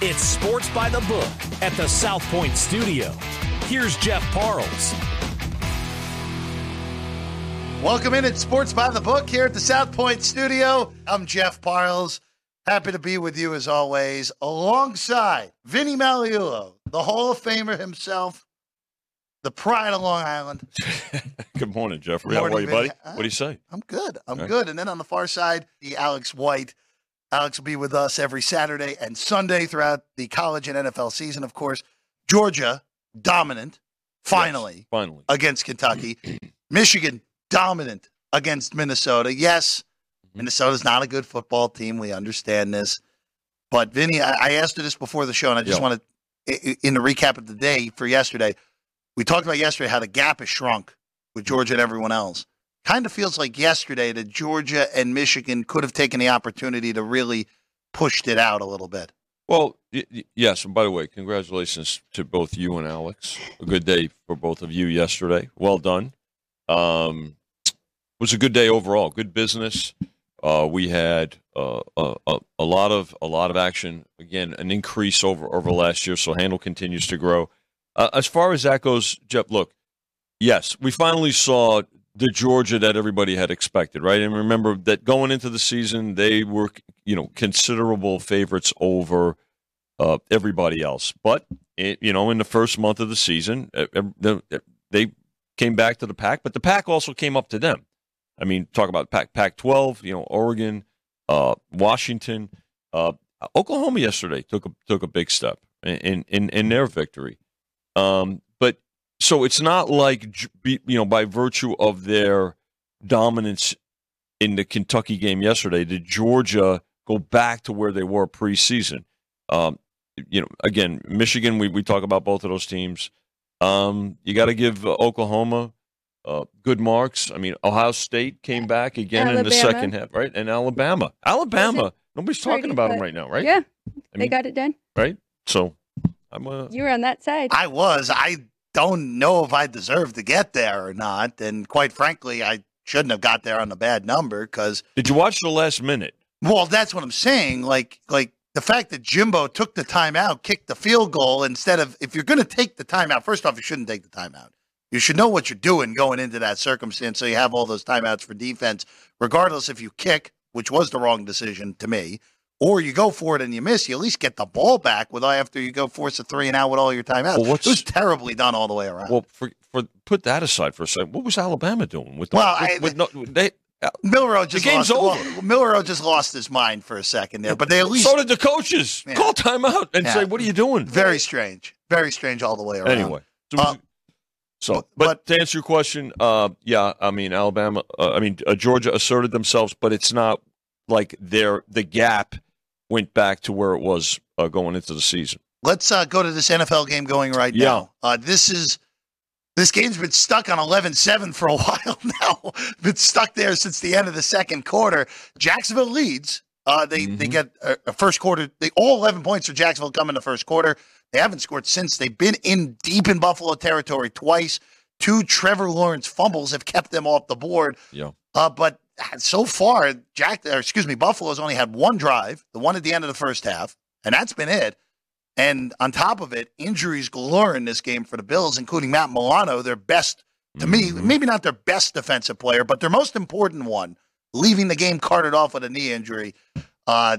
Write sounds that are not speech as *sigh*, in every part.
It's Sports by the Book at the South Point Studio. Here's Jeff Parles. Welcome in at Sports by the Book here at the South Point Studio. I'm Jeff Parles. Happy to be with you as always, alongside Vinny Magliulo, the Hall of Famer himself, the pride of Long Island. *laughs* Good morning, Jeffrey. Morning, How are you, Vinny. buddy? What do you say? I'm good. I'm Okay. good. And then on the far side, the Alex White. Alex will be with us every Saturday and Sunday throughout the college and NFL season. Of course, Georgia dominant, finally Finally. against Kentucky. *clears throat* Michigan dominant against Minnesota. Yes, Mm-hmm. Minnesota's not a good football team. We understand this. But Vinny, I, I asked you this before the show, and I just Yeah. want to, in the recap of the day for yesterday, we talked about yesterday how the gap has shrunk with Georgia and everyone else. Kind of feels like yesterday that Georgia and Michigan could have taken the opportunity to really pushed it out a little bit. Well, y- y- yes. And by the way, congratulations to both you and Alex. A good day for both of you yesterday. Well done. Um, was a good day overall. Good business. Uh, we had uh, a, a, a lot of a lot of action. Again, an increase over over last year. So handle continues to grow. Uh, as far as that goes, Jeff, look, yes, we finally saw the Georgia that everybody had expected, right? And remember that going into the season, they were, you know, considerable favorites over uh, everybody else. But it, you know, in the first month of the season, the- they came back to the pack, but the pack also came up to them. I mean, talk about pack, Pac twelve, you know, Oregon, uh, Washington, uh, Oklahoma yesterday took a took a big step in in in their victory. Um, so it's not like you know by virtue of their dominance in the Kentucky game yesterday, did Georgia go back to where they were preseason? Um, you know, again, Michigan. We we talk about both of those teams. Um, you got to give uh, Oklahoma uh, good marks. I mean, Ohio State came back again in the second half, right? And Alabama, Alabama. Nobody's talking about them right now, right? Yeah, I they mean, got it done. right. So, I'm uh, You were on that side. I was. I don't know if I deserve to get there or not. And quite frankly, I shouldn't have got there on a bad number because, did you watch the last minute? well, that's what I'm saying. Like, like the fact that Jimbo took the timeout, kicked the field goal instead of, if you're going to take the timeout, first off, you shouldn't take the timeout. You should know what you're doing going into that circumstance. So you have all those timeouts for defense, regardless if you kick, which was the wrong decision to me, or you go for it and you miss. You at least get the ball back with after you go force a three and out with all your timeouts. Well, it was terribly done all the way around. Well, for for put that aside for a second. What was Alabama doing with? The, Well, with, I- with no, they. Milroe just game's lost, over. Milroe just lost his mind for a second there, but they at least So did the coaches. Yeah. Call timeout and Yeah. say, "What are you doing?" very strange, very strange all the way around. Anyway, so, Uh, so but- but, to answer your question, uh, yeah, I mean Alabama, uh, I mean uh, Georgia asserted themselves, but it's not like their the gap went back to where it was uh, going into the season. let's uh, go to this NFL game going right Yeah. now. Uh, this is this game's been stuck on 11-7 for a *laughs* while now. been stuck there since the end of the second quarter. Jacksonville leads. Uh, they they Mhm. get a, a first quarter. They all 11 points for Jacksonville come in the first quarter. They haven't scored since. They've been in deep in Buffalo territory twice. Two Trevor Lawrence fumbles have kept them off the board. Yeah. Uh, but so far, Jack, or excuse me, Buffalo's only had one drive, the one at the end of the first half, and that's been it. And on top of it, injuries galore in this game for the Bills, including Matt Milano, their best, to me, Mhm. maybe not their best defensive player, but their most important one, leaving the game carted off with a knee injury. Uh,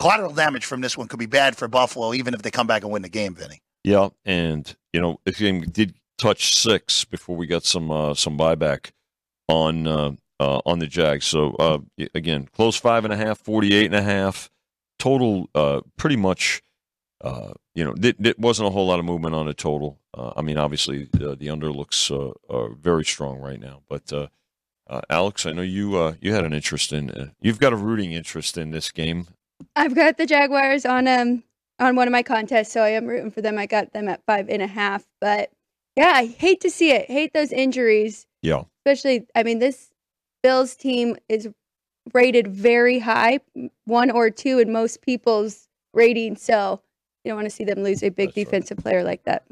collateral damage from this one could be bad for Buffalo, even if they come back and win the game, Vinny. Yeah, and you know, the game did touch six before we got some uh, some buyback on uh, uh, on the Jags. So uh, again, close five and a half, 48 and a half total. Uh, pretty much, uh, you know, it, it wasn't a whole lot of movement on the total. Uh, I mean, obviously, uh, the under looks very strong right now. But uh, uh, Alex, I know you uh, you had an interest in. Uh, you've got a rooting interest in this game. I've got the Jaguars on um on one of my contests, so I am rooting for them. I got them at five and a half, but yeah, I hate to see it. Hate those injuries, Yeah, especially. I mean, this Bills team is rated very high, one or two in most people's ratings. So you don't want to see them lose a big That's right. defensive player like that.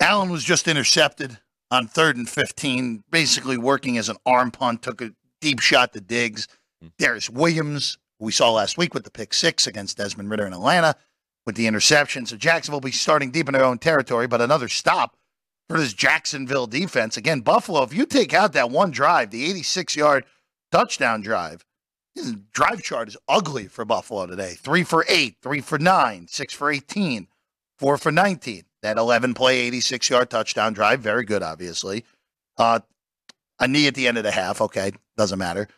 Allen was just intercepted on third and 15, basically working as an arm punt, took a deep shot to Diggs. Hmm. Darious Williams we saw last week with the pick six against Desmond Ridder in Atlanta with the interception. So Jacksonville will be starting deep in their own territory, but another stop for this Jacksonville defense. Again, Buffalo, if you take out that one drive, the 86 yard touchdown drive, his drive chart is ugly for Buffalo today. Three for eight, three for nine, six for 18, four for 19. That 11 play, 86 yard touchdown drive, very good, obviously. Uh, a knee at the end of the half, okay, doesn't matter.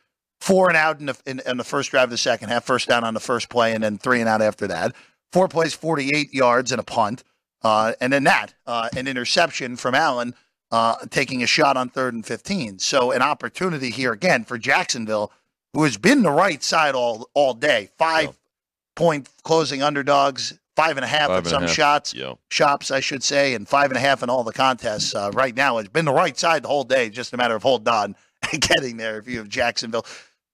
Four and out in the, in, in the first drive of the second half, first down on the first play, and then three and out after that. Four plays, 48 yards, and a punt. Uh, and then that, uh, an interception from Allen, uh, taking a shot on third and 15. So an opportunity here again for Jacksonville, who has been the right side all all day. Five Yeah. point closing underdogs, five and a half a some half. shots, Yeah. shops, I should say, and five and a half in all the contests. Uh, right now, it's been the right side the whole day. Just a matter of holding on *laughs* and getting there. If you have Jacksonville,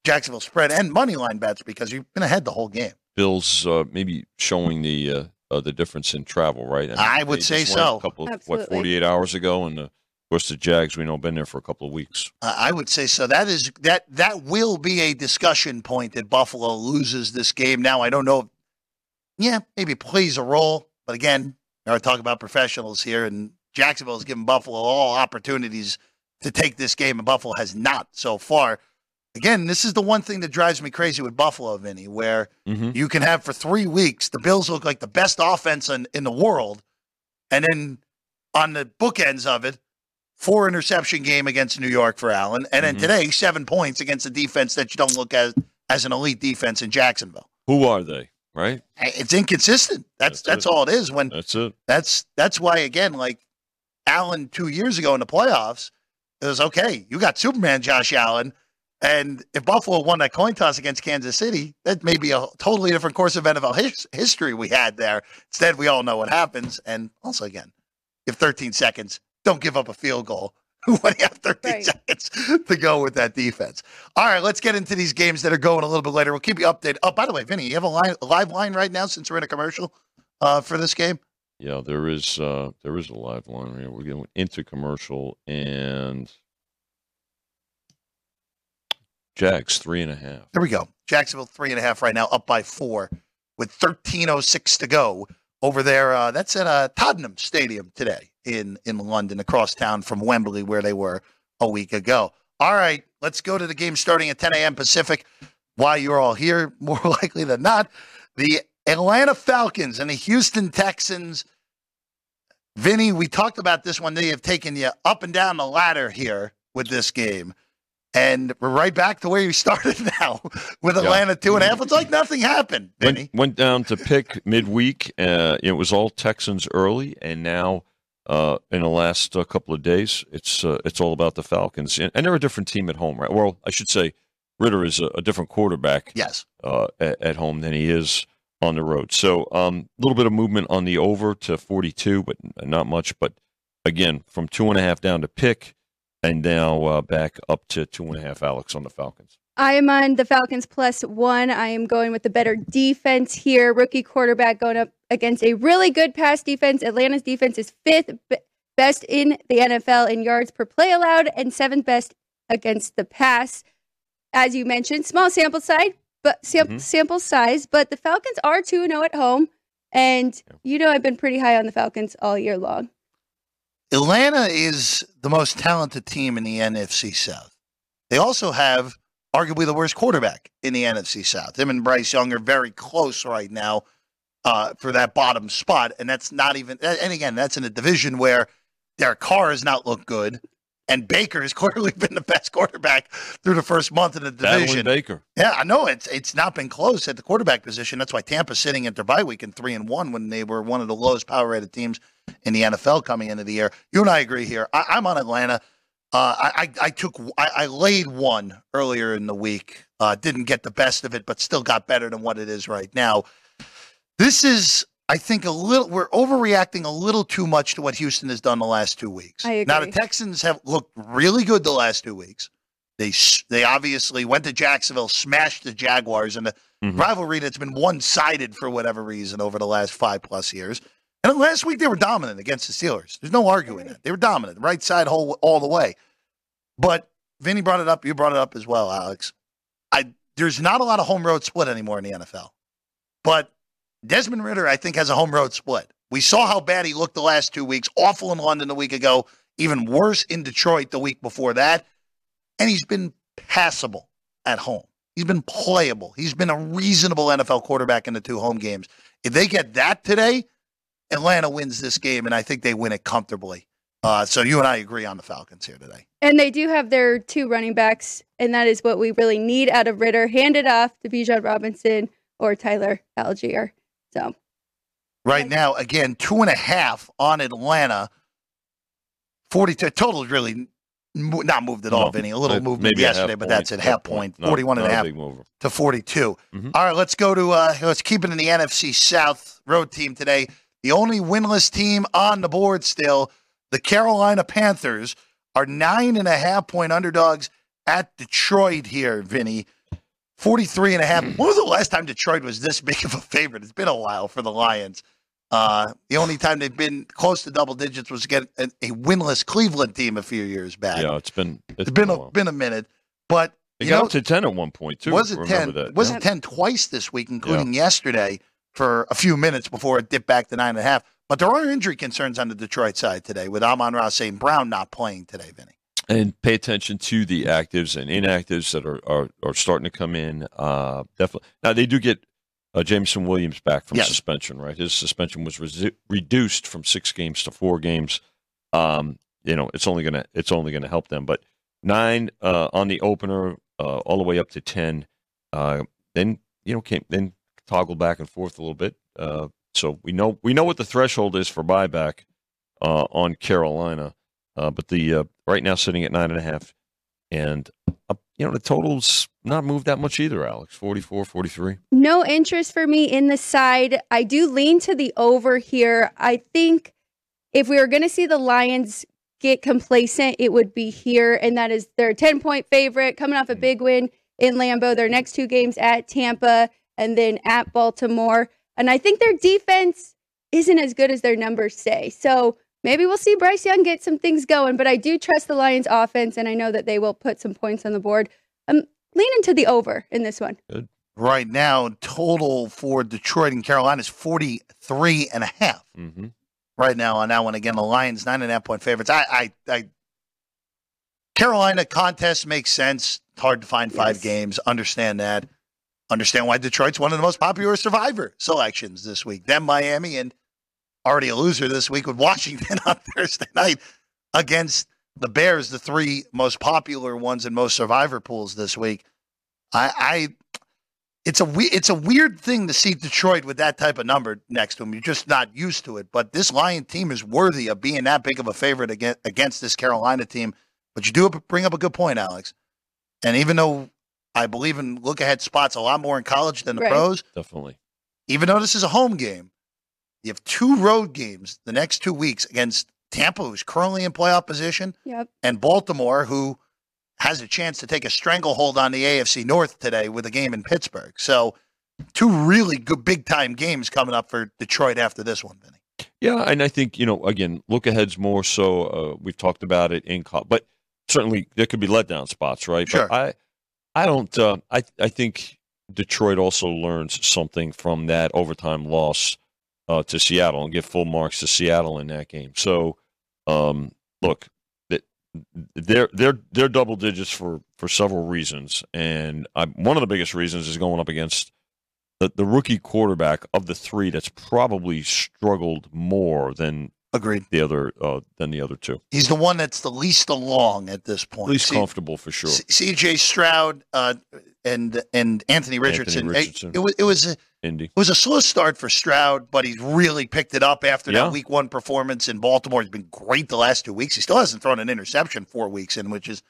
Jacksonville spread and money line bets because you've been ahead the whole game. Bills uh, maybe showing the uh, uh, the difference in travel, right? I would say so. A couple of, what 48 hours ago, and uh, of course the Jags we know been there for a couple of weeks. Uh, I would say so. That is that that will be a discussion point that Buffalo loses this game. Now I don't know. If, yeah, maybe plays a role, but again, we are talking about professionals here, and Jacksonville has given Buffalo all opportunities to take this game, and Buffalo has not so far. Again, this is the one thing that drives me crazy with Buffalo, Vinny, where Mm-hmm. you can have for three weeks the Bills look like the best offense in, in the world, and then on the bookends of it, four interception game against New York for Allen, and then Mhm. today seven points against a defense that you don't look at as an elite defense in Jacksonville. Who are they? Right. It's inconsistent. That's That's that's, all it is. When That's it. that's that's why again, like Allen two years ago in the playoffs, it was okay. You got Superman Josh Allen. And if Buffalo won that coin toss against Kansas City, that may be a totally different course of NFL his- history we had there. Instead, we all know what happens. And also, again, you have 13 seconds. Don't give up a field goal *laughs* when you have 13 Right. seconds to go with that defense. All right, let's get into these games that are going a little bit later. We'll keep you updated. Oh, by the way, Vinny, you have a, line, a live line right now since we're in a commercial uh, for this game? Yeah, there is uh, there is a live line here. We're going into commercial and Jags three and a half. There we go. Jacksonville three and a half right now, up by four with 13.06 to go over there. Uh, that's at uh, Tottenham Stadium today in, in London, across town from Wembley, where they were a week ago. All right, let's go to the game starting at 10 a.m. Pacific. Why you're all here, *laughs* more likely than not. The Atlanta Falcons and the Houston Texans. Vinny, we talked about this one. They have taken you up and down the ladder here with this game. And we're right back to where you *laughs* started now with Yeah. Atlanta two and a half. It's like nothing happened, Went, went down to pick midweek. Uh, it was all Texans early, and now uh, in the last uh, couple of days, it's uh, it's all about the Falcons, and, and they're a different team at home, right? Well, I should say Ridder is a, a different quarterback Yes. uh, at, at home than he is on the road. So a um, little bit of movement on the over to 42, but not much. But again, from two and a half down to pick, and now uh, back up to two and a half. Alex on the Falcons. I am on the Falcons plus one. I am going with the better defense here. Rookie quarterback going up against a really good pass defense. Atlanta's defense is fifth be- best in the NFL in yards per play allowed and seventh best against the pass. As you mentioned, small sample size, but sam- Mhm. sample size, but the Falcons are 2 0 at home. And you know, I've been pretty high on the Falcons all year long. Atlanta is the most talented team in the NFC South. They also have arguably the worst quarterback in the NFC South. Him and Bryce Young are very close right now uh, for that bottom spot. And that's not even, and again, that's in a division where Derek Carr has not looked good. And Baker has *laughs* clearly been the best quarterback through the first month in the division. Battling. Baker. Yeah, I know it's it's not been close at the quarterback position. That's why Tampa's sitting at their bye week in three and one when they were one of the lowest power rated teams in the NFL coming into the year. You and I agree here. I, I'm on Atlanta. Uh, I, I I took I, I laid one earlier in the week. Uh, didn't get the best of it, but still got better than what it is right now. This is, I think, a little. We're overreacting a little too much to what Houston has done the last two weeks. I agree. Now the. Texans have looked really good the last two weeks. They they obviously went to Jacksonville, smashed the Jaguars, and a Mhm. rivalry that's been one sided for whatever reason over the last five plus years. And last week they were dominant against the Steelers. There's no arguing that they were dominant, right side whole all the way. But Vinny brought it up. You brought it up as well, Alex. I there's not a lot of home road split anymore in the NFL. But Desmond Ridder, I think, has a home road split. We saw how bad he looked the last two weeks, awful in London a week ago, even worse in Detroit the week before that. And he's been passable at home. He's been playable. He's been a reasonable NFL quarterback in the two home games. If they get that today, Atlanta wins this game, and I think they win it comfortably. Uh, so you and I agree on the Falcons here today. And they do have their two running backs, and that is what we really need out of Ridder. Hand it off to Bijan Robinson or Tyler Allgeier. So right now, again, two and a half on Atlanta. Forty-two total is really not moved at all, no, Vinny. A little movement maybe yesterday, but that's at half point. point. 41 not, and a half to 42. Mm-hmm. All right, let's go to, uh, let's keep it in the NFC South road team today. The only winless team on the board still, the Carolina Panthers, are nine and a half point underdogs at Detroit here, Vinny. 43 and a half. When was the last time Detroit was this big of a favorite? It's been a while for the Lions. Uh, the only time they've been close to double digits was against a, a winless Cleveland team a few years back. Yeah, it's been it's, it's been a, a been a minute, but they got know, up to ten at one point too. Was it ten? That. Was yeah. it ten twice this week, including yeah. yesterday for a few minutes before it dipped back to nine and a half? But there are injury concerns on the Detroit side today with Amon-Ra St. Brown not playing today, Vinny. And pay attention to the actives and inactives that are, are, are starting to come in. Uh, definitely. Now they do get uh, Jameson Williams back from yes. suspension, right? His suspension was re- reduced from six games to four games. Um, you know, it's only gonna it's only gonna help them. But nine uh, on the opener, uh, all the way up to ten. Uh, then you know, came then toggle back and forth a little bit. Uh, so we know we know what the threshold is for buyback uh, on Carolina, but the right now sitting at nine and a half, and you know, the total's not moved that much either, Alex. 44, 43. No interest for me in the side. I do lean to the over here. I think if we were going to see the Lions get complacent, it would be here. And that is their 10 point favorite coming off a mm. big win in Lambeau. Their next two games at Tampa and then at Baltimore. And I think their defense isn't as good as their numbers say. So maybe we'll see Bryce Young get some things going, but I do trust the Lions offense and I know that they will put some points on the board. I'm leaning to the over in this one. Good. Right now, total for Detroit and Carolina is 43 and a half. Mm-hmm. Right now on that one. Again, the Lions, nine and a half point favorites. I, I, I Carolina contest makes sense. It's hard to find five yes. games. Understand that. Understand why Detroit's one of the most popular survivor selections this week. Then Miami and already a loser this week with Washington *laughs* on Thursday night against the Bears, the three most popular ones in most survivor pools this week. I, I it's a it's a weird thing to see Detroit with that type of number next to them. You're just not used to it. But this Lion team is worthy of being that big of a favorite against, against this Carolina team. But you do bring up a good point, Alex. And even though I believe in look ahead spots a lot more in college than the right. pros, definitely. Even though this is a home game, you have two road games the next two weeks against Tampa, who's currently in playoff position, yep. and Baltimore, who has a chance to take a stranglehold on the AFC North today with a game in Pittsburgh. So, two really good big time games coming up for Detroit after this one, Vinny. Yeah, and I think you know again, look ahead's more so. Uh, we've talked about it in, co- but certainly there could be letdown spots, right? Sure. But I, I don't. Uh, I I think Detroit also learns something from that overtime loss uh, to Seattle and give full marks to Seattle in that game. So, um, look, they're they're they're double digits for for several reasons, and I, one of the biggest reasons is going up against the, the rookie quarterback of the three that's probably struggled more than Agreed. The other uh, than the other two. He's the one that's the least along at this point. Least C- comfortable for sure. C.J. Stroud uh, and and Anthony Richardson. Anthony Richardson. It, it, was it was a, Indy. It was a slow start for Stroud, but he's really picked it up after yeah. that Week One performance in Baltimore. He's been great the last two weeks. He still hasn't thrown an interception four weeks in, which is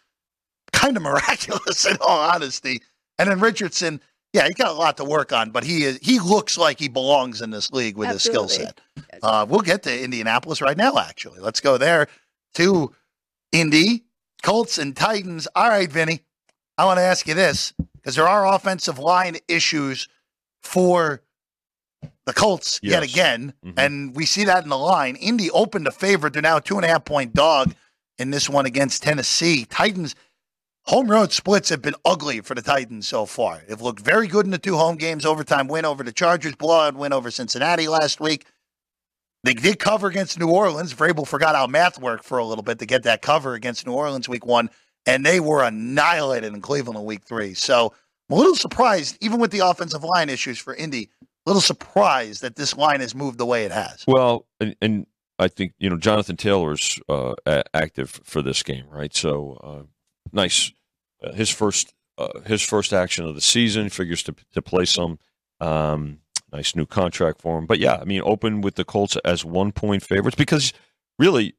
kind of *laughs* miraculous in all honesty. And then Richardson yeah, he's got a lot to work on, but he is, he looks like he belongs in this league with Absolutely. his skill set. Uh, we'll get to Indianapolis right now. Actually, let's go there to Indy Colts and Titans. All right, Vinny, I want to ask you this because there are offensive line issues for the Colts yes. yet again, mm-hmm. and we see that in the line. Indy opened a favorite; they're now a two and a half point dog in this one against Tennessee. Titans home road splits have been ugly for the Titans so far. They've looked very good in the two home games, overtime win over the Chargers, blowout win over Cincinnati last week. They did cover against New Orleans. Vrabel forgot how math worked for a little bit to get that cover against New Orleans week one, and they were annihilated in Cleveland in week three. So I'm a little surprised, even with the offensive line issues for Indy, a little surprised that this line has moved the way it has. Well, and, and I think you know Jonathan Taylor's uh, active for this game, right? So uh, nice, uh, his first uh, his first action of the season. Figures to to play some. Um, nice new contract for him, but yeah, I mean, open with the Colts as one point favorites because really,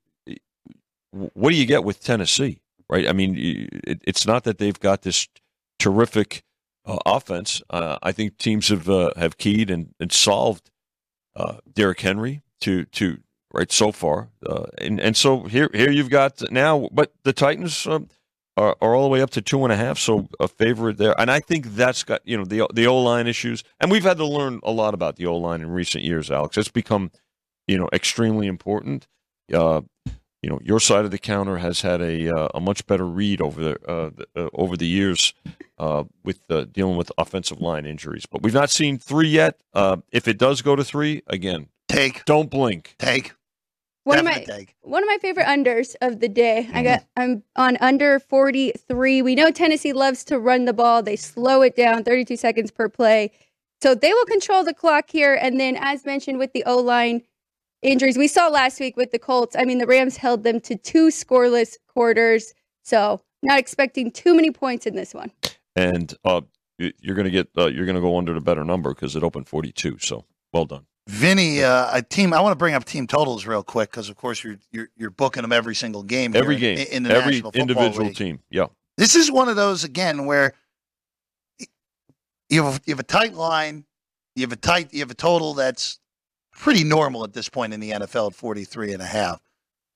what do you get with Tennessee, right? I mean, it, it's not that they've got this terrific uh, offense. Uh, I think teams have uh, have keyed and, and solved uh, Derrick Henry to to right so far, uh, and and so here here you've got now, but the Titans um, are, are all the way up to two and a half, so a favorite there, and I think that's got you know the the O line issues, and we've had to learn a lot about the O line in recent years, Alex. It's become you know extremely important. Uh, you know, your side of the counter has had a uh, a much better read over the, uh, the uh, over the years uh, with uh, dealing with offensive line injuries, but we've not seen three yet. Uh, if it does go to three, again, Take, don't blink. take, One of my take. one of my favorite unders of the day. I got I'm on under 43. We know Tennessee loves to run the ball. They slow it down 32 seconds per play. So they will control the clock here and then as mentioned with the O-line injuries we saw last week with the Colts. I mean the Rams held them to two scoreless quarters. So not expecting too many points in this one. and uh, you- you're going to get uh, you're going to go under the better number because it opened 42. So well done. Vinny, uh, a team. I want to bring up team totals real quick because, of course, you're, you're you're booking them every single game. here Every in- game, in, the every National Football individual League. team. Yeah, This is one of those again where you have you have a tight line, you have a tight, you have a total that's pretty normal at this point in the NFL at 43 and a half.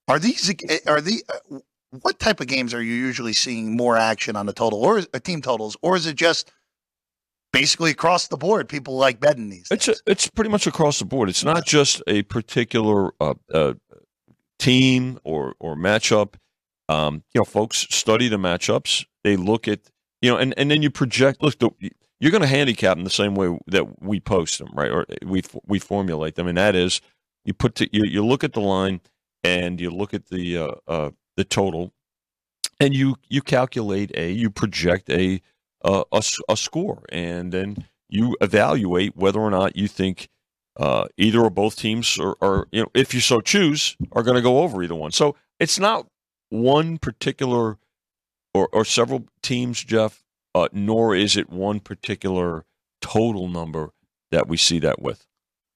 Are these are the uh, what type of games are you usually seeing more action on the total or uh, team totals, or is it just basically across the board? People like betting these. it's a, it's pretty much across the board. It's not just a particular uh, uh, team or or matchup. Um, you know, folks study the matchups. They look at you know, and, and then you project. Look, the, you're going to handicap them the same way that we post them, right? Or we we formulate them, and that is you put to, you you look at the line and you look at the uh, uh, the total, and you you calculate a you project a uh, a, a score, and then you evaluate whether or not you think uh, either or both teams are, are you know if you so choose are going to go over either one. So it's not one particular or, or several teams, Jeff, uh, nor is it one particular total number that we see that with.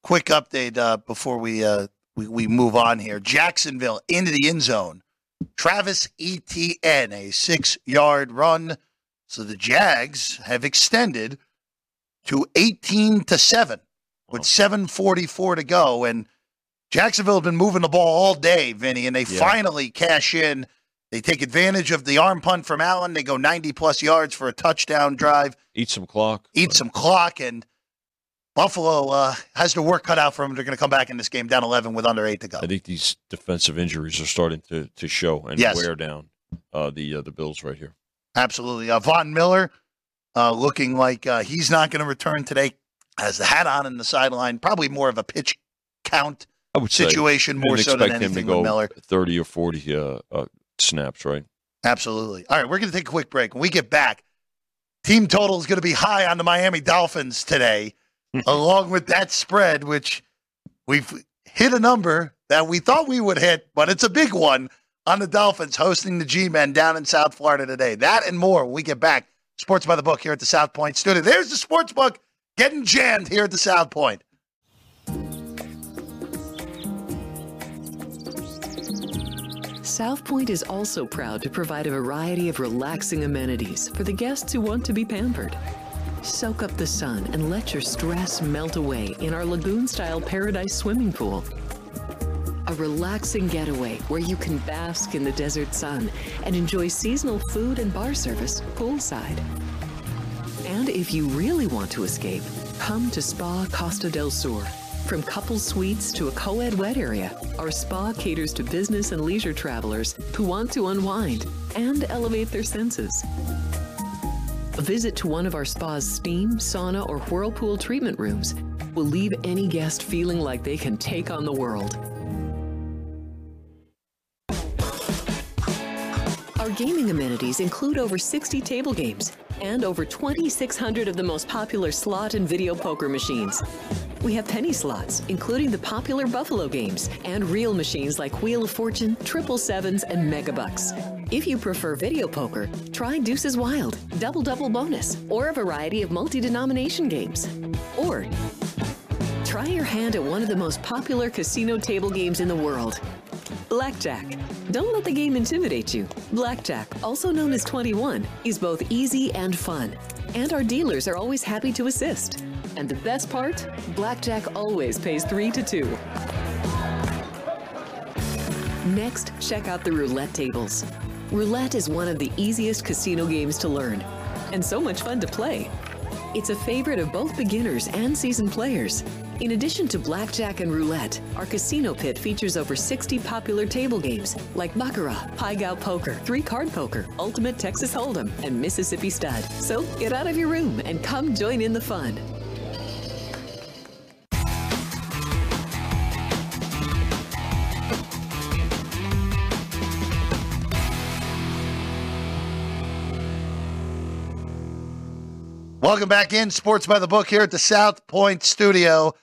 quick update uh, before we, uh, we we move on here. Jacksonville into the end zone. Travis Etienne, a six-yard run. So the Jags have extended to 18 to seven with 7:44 to go, and Jacksonville have been moving the ball all day, Vinny, and they Yeah. finally cash in. They take advantage of the arm punt from Allen. They go 90 plus yards for a touchdown drive Eat some clock. eat some clock, and Buffalo uh, has their work cut out for them. They're going to come back in this game down 11 with under eight to go. I think these defensive injuries are starting to, to show and Yes. wear down uh, the uh, the Bills right here. Absolutely. Uh, Von Miller uh, looking like uh, he's not going to return today. Has the hat on in the sideline. Probably more of a pitch count I would say situation more so than expect him to anything with go Miller. 30 or 40 uh, uh, snaps, right? Absolutely. All right, we're going to take a quick break. When we get back, team total is going to be high on the Miami Dolphins today, *laughs* along with that spread, which we've hit a number that we thought we would hit, but it's a big one on the Dolphins hosting the G Men down in South Florida today. That and more when we get back. Sports by the Book here at the South Point Studio. There's the Sports Book getting jammed here at the South Point. South Point is also proud to provide a variety of relaxing amenities for the guests who want to be pampered. Soak up the sun and let your stress melt away in our lagoon style paradise swimming pool. A relaxing getaway where you can bask in the desert sun and enjoy seasonal food and bar service poolside. And if you really want to escape, come to Spa Costa del Sur, From couple suites to a co ed wet area, our spa caters to business and leisure travelers who want to unwind and elevate their senses. A visit to one of our spa's steam, sauna, or whirlpool treatment rooms will leave any guest feeling like they can take on the world. Our gaming amenities include over 60 table games and over 2,600 of the most popular slot and video poker machines. We have penny slots, including the popular Buffalo games, and real machines like Wheel of Fortune, Triple Sevens, and Megabucks. If you prefer video poker, try Deuces Wild, Double Double Bonus, or a variety of multi denomination games. Or try your hand at one of the most popular casino table games in the world. Blackjack. Don't let the game intimidate you. Blackjack, also known as 21, is both easy and fun. And our dealers are always happy to assist. And the best part? Blackjack always pays 3 to 2. Next, check out the roulette tables. Roulette is one of the easiest casino games to learn, and so much fun to play. It's a favorite of both beginners and seasoned players. In addition to blackjack and roulette, our casino pit features over 60 popular table games like Baccarat, Pai Gow Poker, Three Card Poker, Ultimate Texas Hold'em, and Mississippi Stud. So get out of your room and come join in the fun. Welcome back in Sports by the Book here at the South Point Studio.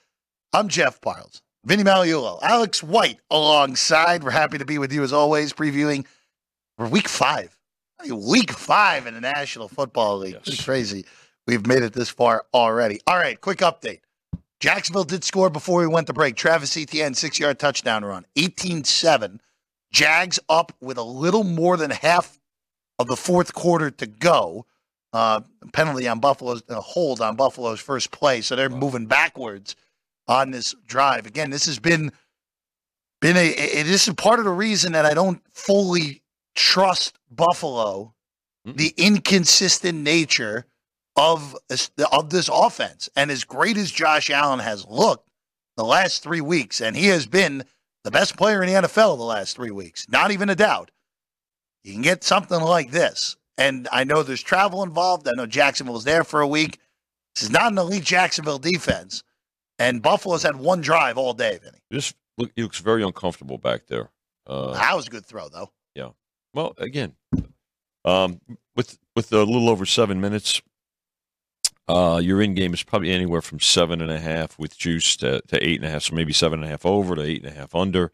I'm Jeff Parles, Vinny Magliulo, Alex White alongside. We're happy to be with you as always, previewing for week five. Week five in the National Football League. Yes. Pretty crazy. We've made it this far already. All right, quick update. Jacksonville did score before we went to break. Travis Etienne, six yard touchdown run, 18 7. Jags up with a little more than half of the fourth quarter to go. Uh, penalty on Buffalo's uh, hold on Buffalo's first play, so they're moving backwards on this drive. Again, this has been been a, a this is part of the reason that I don't fully trust Buffalo, the inconsistent nature of of this offense. And as great as Josh Allen has looked the last three weeks, and he has been the best player in the NFL the last three weeks, not even a doubt. You can get something like this. And I know there's travel involved. I know Jacksonville was there for a week. This is not an elite Jacksonville defense. And Buffalo's had one drive all day, Vinny. Just look, he looks very uncomfortable back there. Uh, That was a good throw, though. Yeah. Well, again, um, with with a little over seven minutes, uh, your in game is probably anywhere from seven and a half with juice to, to eight and a half, so maybe seven and a half over to eight and a half under.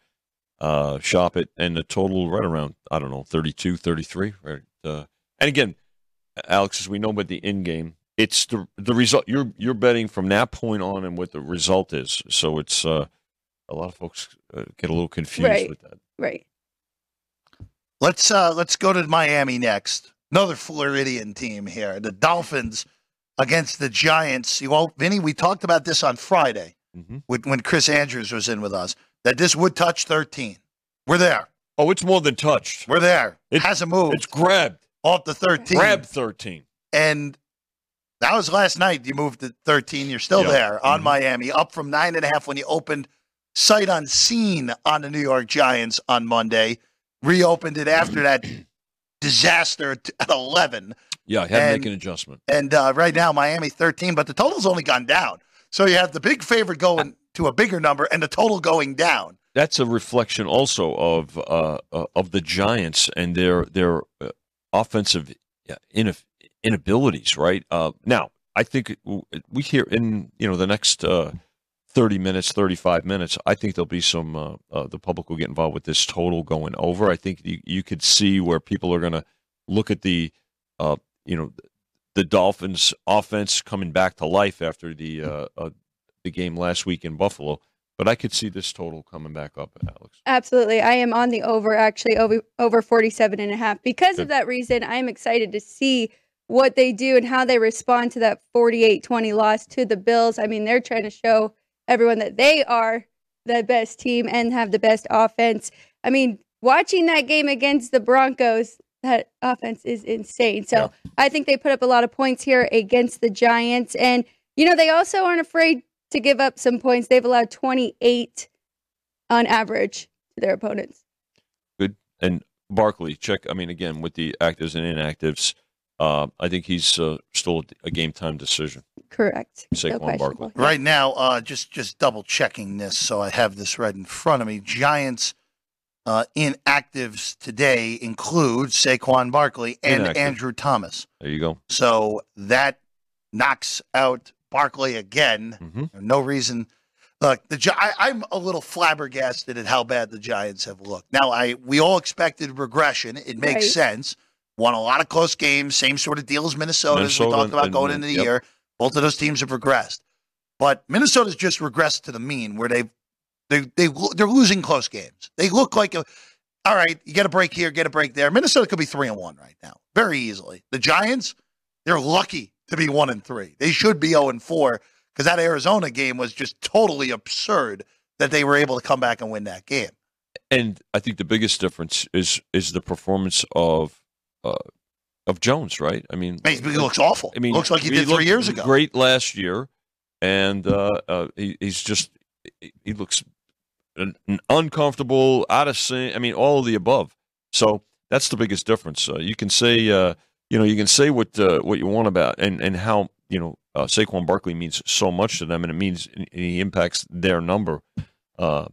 Uh, shop it, and the total right around I don't know 32, 33. Right. Uh, and again, Alex, as we know about the in game, it's the the result. You're you're betting from that point on and what the result is. So it's uh, a lot of folks uh, get a little confused Right. with that. Right. Let's uh let's go to Miami next. Another Floridian team here. The Dolphins against the Giants. You know, Vinny, we talked about this on Friday hmm with, when Chris Andrews was in with us, that this would touch 13. We're there. Oh, it's more than touched. We're there. It It- hasn't moved It's grabbed. Off the 13. Grab 13. And that was last night. You moved to 13. You're still Yeah. there on Mhm. Miami, up from nine and a half when you opened sight unseen on the New York Giants on Monday. Reopened it after that *clears throat* disaster at at 11. Yeah, I had to make an adjustment. And uh, right now, Miami 13, but the total's only gone down. So you have the big favorite going to a bigger number and the total going down. That's a reflection also of uh, uh, of the Giants and their their uh, offensive inabilities. Right uh, now, I think we hear in you know the next uh, thirty minutes, thirty five minutes. I think there'll be some uh, uh, the public will get involved with this total going over. I think you, you could see where people are going to look at the uh, you know the Dolphins offense coming back to life after the uh, uh, the game last week in Buffalo. But I could see this total coming back up, Alex. Absolutely. I am on the over actually over over 47 and a half. Because Good. of that reason, I'm excited to see what they do and how they respond to that 48-20 loss to the Bills. I mean, they're trying to show everyone that they are the best team and have the best offense. I mean, watching that game against the Broncos, that offense is insane. So, I think they put up a lot of points here against the Giants and you know, they also aren't afraid to give up some points. They've allowed 28 on average to their opponents. Good. And Barkley, check. I mean, again, with the actives and inactives, uh, I think he's uh, still a game time decision. Correct. Saquon No Barkley. Right now, uh, just just double checking this, so I have this right in front of me. Giants uh, inactives today include Saquon Barkley and Inactive. Andrew Thomas. There you go. So that knocks out Barkley again. hmm No reason. Look, the Gi- I, I'm a little flabbergasted at how bad the Giants have looked. Now, I we all expected regression. It makes Right. sense. Won a lot of close games. Same sort of deal as Minnesota, as we Minnesota talked about and- going and- into the yep. year. Both of those teams have regressed, but Minnesota's just regressed to the mean where they've they they they're losing close games. They look like a all right. You get a break here, get a break there. Minnesota could be three and one right now, very easily. The Giants, they're lucky to be one and three. They should be zero and four because that Arizona game was just totally absurd that they were able to come back and win that game. And I think the biggest difference is is the performance of uh, of Jones, right? I mean, He looks awful. I mean, looks like he did three years ago. Great last year, and uh, uh, he, he's just he- he looks un- un- uncomfortable, out of sync. I mean, all of the above. So that's the biggest difference. Uh, you can say uh, you know you can say what uh, what you want about and and how you know uh, Saquon Barkley means so much to them, and it means and he impacts their number. Uh,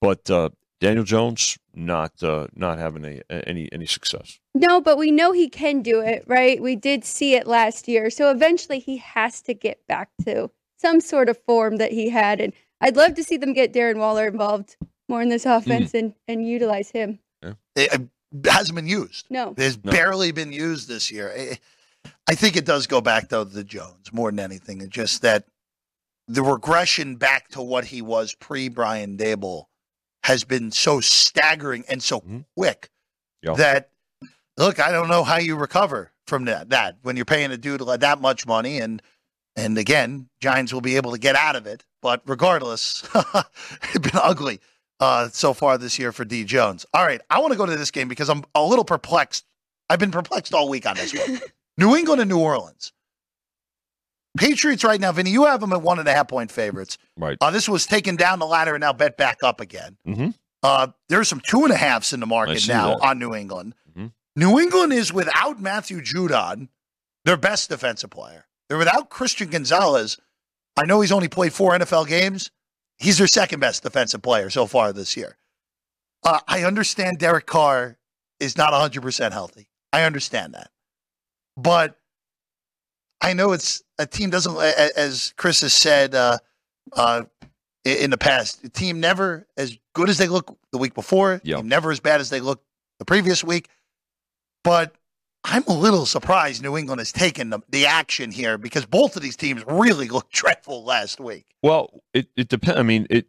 but uh, Daniel Jones not uh, not having a, any any success. No, but we know he can do it, right? We did see it last year. So eventually he has to get back to some sort of form that he had. And I'd love to see them get Darren Waller involved more in this offense and, and utilize him. It, it hasn't been used. No. It's No. barely been used this year. I- I think it does go back though to the Jones more than anything. It's just that the regression back to what he was pre Brian Daboll has been so staggering and so Mhm. quick Yeah. that look, I don't know how you recover from that. That when you're paying a dude like that much money and and again, Giants will be able to get out of it. But regardless, *laughs* it's been ugly uh, so far this year for D Jones. All right, I want to go to this game because I'm a little perplexed. I've been perplexed all week on this one. *laughs* New England and New Orleans. Patriots right now, Vinny, you have them at one and a half point favorites. Right. Uh, this was taken down the ladder and now bet back up again. Mhm. Uh, there's some two and a halves in the market now that. on New England. Mhm. New England is without Matthew Judon, their best defensive player. They're without Christian Gonzalez. I know he's only played four NFL games. He's their second best defensive player so far this year. Uh, I understand Derek Carr is not 100% healthy. I understand that. But I know it's a team doesn't, as Chris has said uh, uh, in the past, the team never as good as they look the week before, Yeah. never as bad as they looked the previous week. But I'm a little surprised New England has taken the, the action here because both of these teams really *laughs* looked dreadful last week. Well, it it depends. I mean, it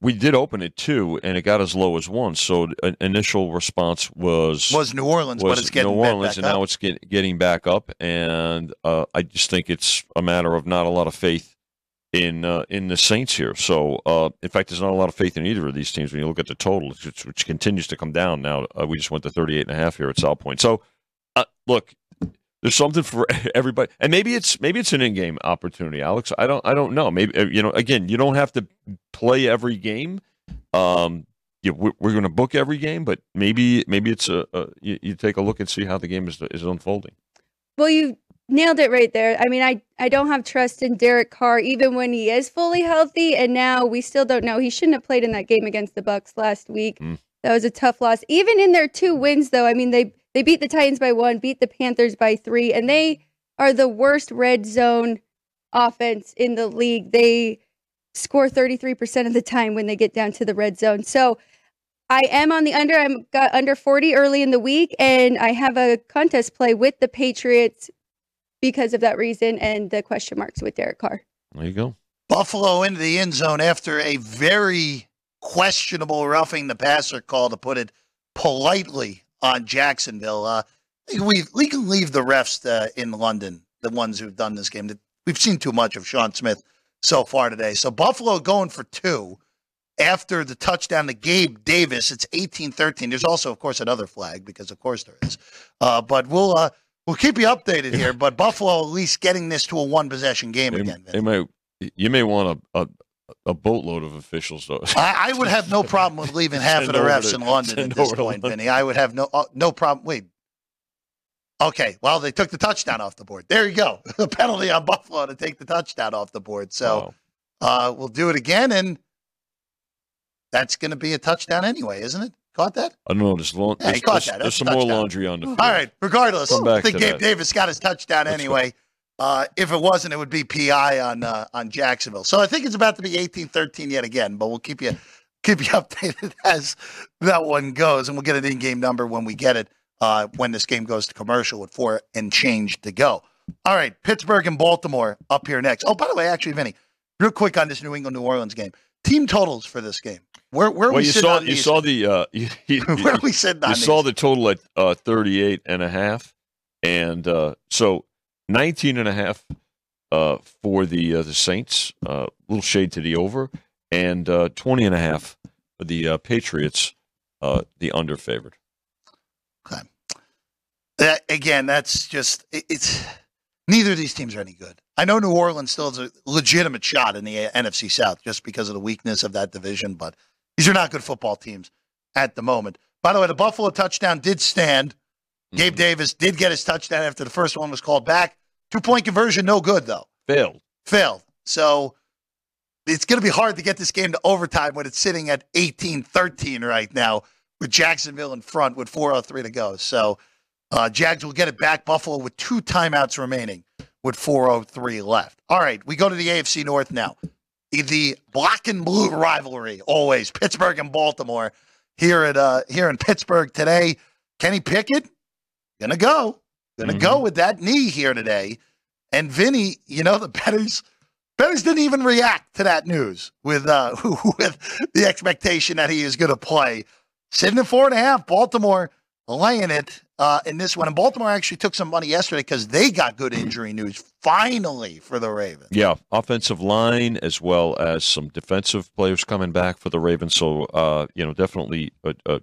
we did open it two, and it got as low as one. So initial response was Was New Orleans, but it's getting New Orleans, back and now up. it's get, getting back up. And uh, I just think it's a matter of not a lot of faith in uh, in the Saints here. So, uh, in fact, there's not a lot of faith in either of these teams when you look at the total, which, which continues to come down. Now uh, we just went to 38 and a half here at South Point. So, uh, look, there's something for *laughs* everybody, and maybe it's maybe it's an in-game opportunity, Alex. I don't I don't know. Maybe you know. Again, you don't have to play every game. Um, you, we're, we're going to book every game, but maybe maybe it's a, a you, you take a look and see how the game is is unfolding. Well, you nailed it right there. I mean, I, I don't have trust in Derek Carr even when he is fully healthy, and now we still don't know. He shouldn't have played in that game against the Bucs last week. Mm. That was a tough loss. Even in their two wins, though, I mean they they beat the Titans by one, beat the Panthers by three, and they are the worst red zone offense in the league. They score 33% of the time when they get down to the red zone. So I am on the under. I'm got under 40 early in the week, and I have a contest play with the Patriots because of that reason and the question marks with Derek Carr. There you go. Buffalo into the end zone after a very questionable roughing the passer call, to put it politely, on Jacksonville. Uh, we we can leave the refs uh, in London, the ones who've done this game. We've seen too much of Sean Smith so far today. So Buffalo going for two after the touchdown to Gabe Davis. It's 18-13. There's also, of course, another flag because, of course, there is. Uh, but we'll uh, we'll keep you updated here. But Buffalo at least getting this to a one possession game They, again. they might You may want a, a a boatload of officials though. I, I would have no problem with leaving *laughs* half of the refs to- in London at this point, London. Vinny. I would have no uh, no problem. Wait. Okay, well, they took the touchdown off the board. There you go. *laughs* A penalty on Buffalo to take the touchdown off the board. So Wow. uh, we'll do it again, and that's going to be a touchdown anyway, isn't it? Caught that? I don't know. There's, long, Yeah, there's, there's- there's some more laundry on the field. All right. Regardless, I think Gabe that. Davis got his touchdown go. anyway. Uh, if it wasn't, it would be PI on uh, on Jacksonville. So I think it's about to be 18-13 yet again, but we'll keep you *laughs* keep you updated *laughs* as that one goes, and we'll get an in-game number when we get it uh, when this game goes to commercial with four and change to go. All right, Pittsburgh and Baltimore up here next. Oh, by the way, actually, Vinny, real quick on this New England New Orleans game, team totals for this game. Where where Well, we you saw you these? saw the uh, *laughs* you, you, where we sitting you saw the total at uh, 38 and a half and uh, so 19 and a half uh, for the uh, the Saints a little shade to the over and uh, 20 and a half for the uh, Patriots uh, the under favored That, again, that's just it, it's neither of these teams are any good. I know New Orleans still has a legitimate shot in the uh, NFC South just because of the weakness of that division, but these are not good football teams at the moment. By the way, the Buffalo touchdown did stand. Gabe Mhm. Davis did get his touchdown after the first one was called back. Two point conversion, no good though. failed Failed. So it's going to be hard to get this game to overtime when it's sitting at 18 13 right now with Jacksonville in front with 4.03 to go. So uh, Jags will get it back. Buffalo with two timeouts remaining with 4.03 left. All right, we go to the AFC North now. The black and blue rivalry, always Pittsburgh and Baltimore here at uh, here in Pittsburgh today. Kenny Pickett gonna go, gonna go with that knee here today. And Vinny, you know *laughs* the betters, betters didn't even react to that news with uh, *laughs* with the expectation that he is going to play. Sitting at four and a half, Baltimore laying it uh, in this one. And Baltimore actually took some money yesterday because they got good injury news finally for the Ravens. yeah offensive line as well as some defensive players coming back for the Ravens so uh, you know definitely uh,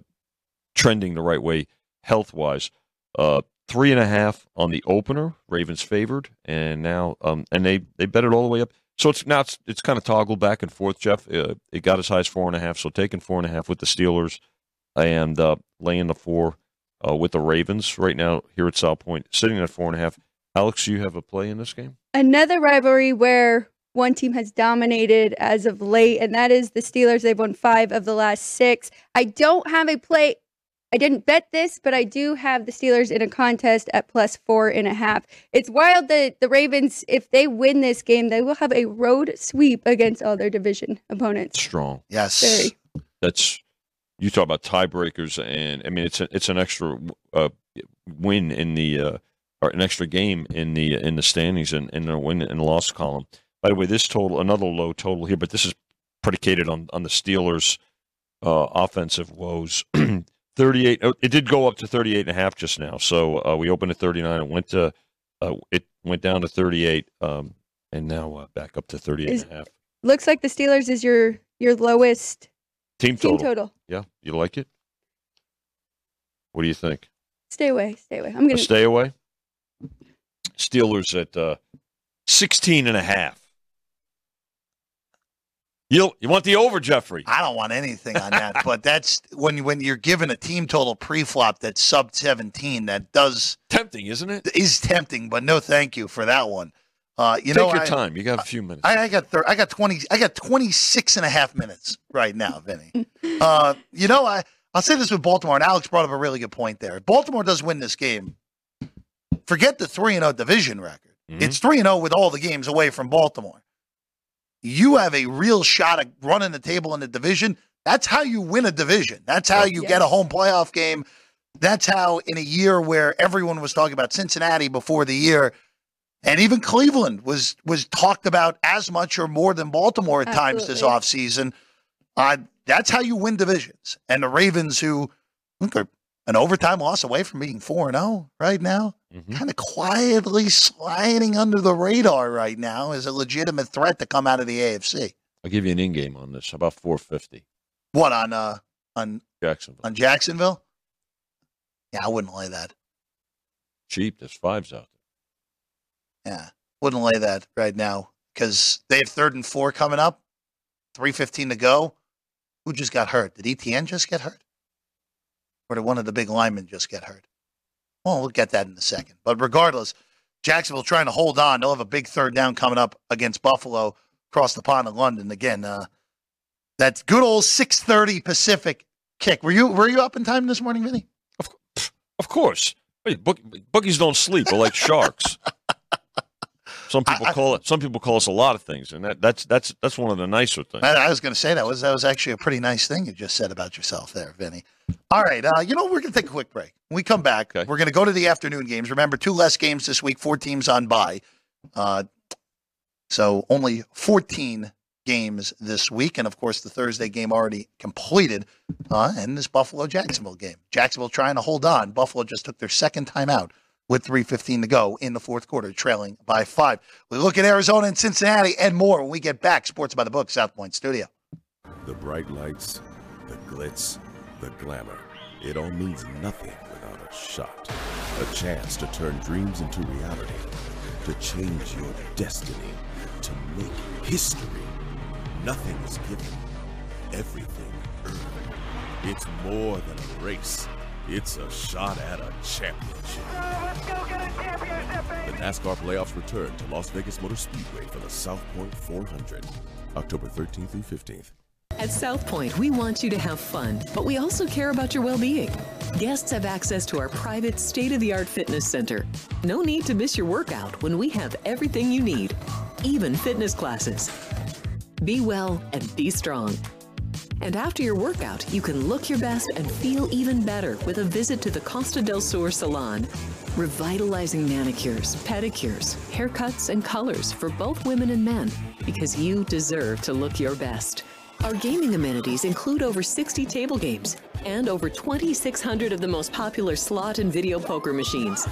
trending the right way health wise uh, three and a half on the opener. Ravens favored, and now um, and they they bet it all the way up. So it's now it's it's kind of toggled back and forth. Jeff, uh, it got as high as four and a half. So taking four and a half with the Steelers, and uh, laying the four uh, with the Ravens right now here at South Point, sitting at four and a half. Alex, you have a play in this game? Another rivalry where one team has dominated as of late, and that is the Steelers. They've won five of the last six. I don't have a play. I didn't bet this, but I do have the Steelers in a contest at plus four and a half. It's wild that the Ravens, if they win this game, they will have a road sweep against all their division opponents. Strong. Yes. Very. That's you talk about tiebreakers, and I mean it's a, it's an extra uh, win in the uh, or an extra game in the in the standings and in the win and loss column. By the way, this total another low total here, but this is predicated on on the Steelers' uh, offensive woes. *clears throat* 38 oh, it did go up to 38 and a half just now so uh, we opened at 39 and went to uh, it went down to 38 um, and now uh, back up to 38 Is- and a half Looks like the Steelers is your your lowest team team total total. yeah you like it what do you think Stay away, stay away. I'm gonna. stay away. Steelers at uh, 16 and a half. You you want the over, Jeffrey? I don't want anything on that, but that's when when you're given a team total pre-flop that's sub 17, that does Tempting, isn't it? is tempting, but no thank you for that one. Uh, you Take know, your I, time. You got a few minutes. I, I got thir- I got 20 I got 26 and a half minutes right now, Vinny. uh, you know, I I'll say this with Baltimore, and Alex brought up a really good point there. If Baltimore does win this game. Forget the 3 and 0 division record. Mhm. It's 3 and 0 with all the games away from Baltimore. You have a real shot at running the table in the division. That's how you win a division. That's how you get a home playoff game. That's how, in a year where everyone was talking about Cincinnati before the year, and even Cleveland was was talked about as much or more than Baltimore at times this Absolutely. offseason. Uh, that's how you win divisions. And the Ravens, who look, are an overtime loss away from being 4 0 right now, Mhm. kind of quietly sliding under the radar right now as a legitimate threat to come out of the AFC. I'll give you an in game on this. About 450? What on uh on Jacksonville. on Jacksonville? Yeah, I wouldn't lay that. Cheap. There's fives out there. Yeah, wouldn't lay that right now because they have third and four coming up, three fifteen to go. Who just got hurt? Did ETN just get hurt, or did one of the big linemen just get hurt? Well, we'll get that in a second. But regardless, Jacksonville trying to hold on. They'll have a big third down coming up against Buffalo across the pond in London again. Uh, that's good old six thirty Pacific kick. Were you were you up in time this morning, Vinny? Of course. Hey, book, bookies don't sleep. We're like sharks. Some people I- call it. Some people call us a lot of things, and that, that's that's that's one of the nicer things. I, I was going to say that was that was actually a pretty nice thing you just said about yourself there, Vinny. All right, uh, you know we're going to take a quick break. When we come back, Okay. we're going to go to the afternoon games. Remember, two less games this week, four teams on bye, uh, so only fourteen games this week, and of course the Thursday game already completed, uh, and this Buffalo Jacksonville game. Jacksonville trying to hold on. Buffalo just took their second time out with 3.15 to go in the fourth quarter, trailing by five. We look at Arizona and Cincinnati and more when we get back. Sports by the Book, South Point Studio. The bright lights, the glitz, the glamour. It all means nothing without a shot. A chance to turn dreams into reality. To change your destiny. To make history. Nothing is given. Everything earned. It's more than a race. It's a shot at a championship. The NASCAR playoffs return to Las Vegas Motor Speedway for the South Point 400, October 13th through 15th. At South Point, we want you to have fun, but we also care about your well being. Guests have access to our private, state of the art fitness center. No need to miss your workout when we have everything you need, even fitness classes. Be well and be strong. And after your workout, you can look your best and feel even better with a visit to the Costa del Sur Salon. Revitalizing manicures, pedicures, haircuts, and colors for both women and men because you deserve to look your best. Our gaming amenities include over 60 table games and over 2,600 of the most popular slot and video poker machines.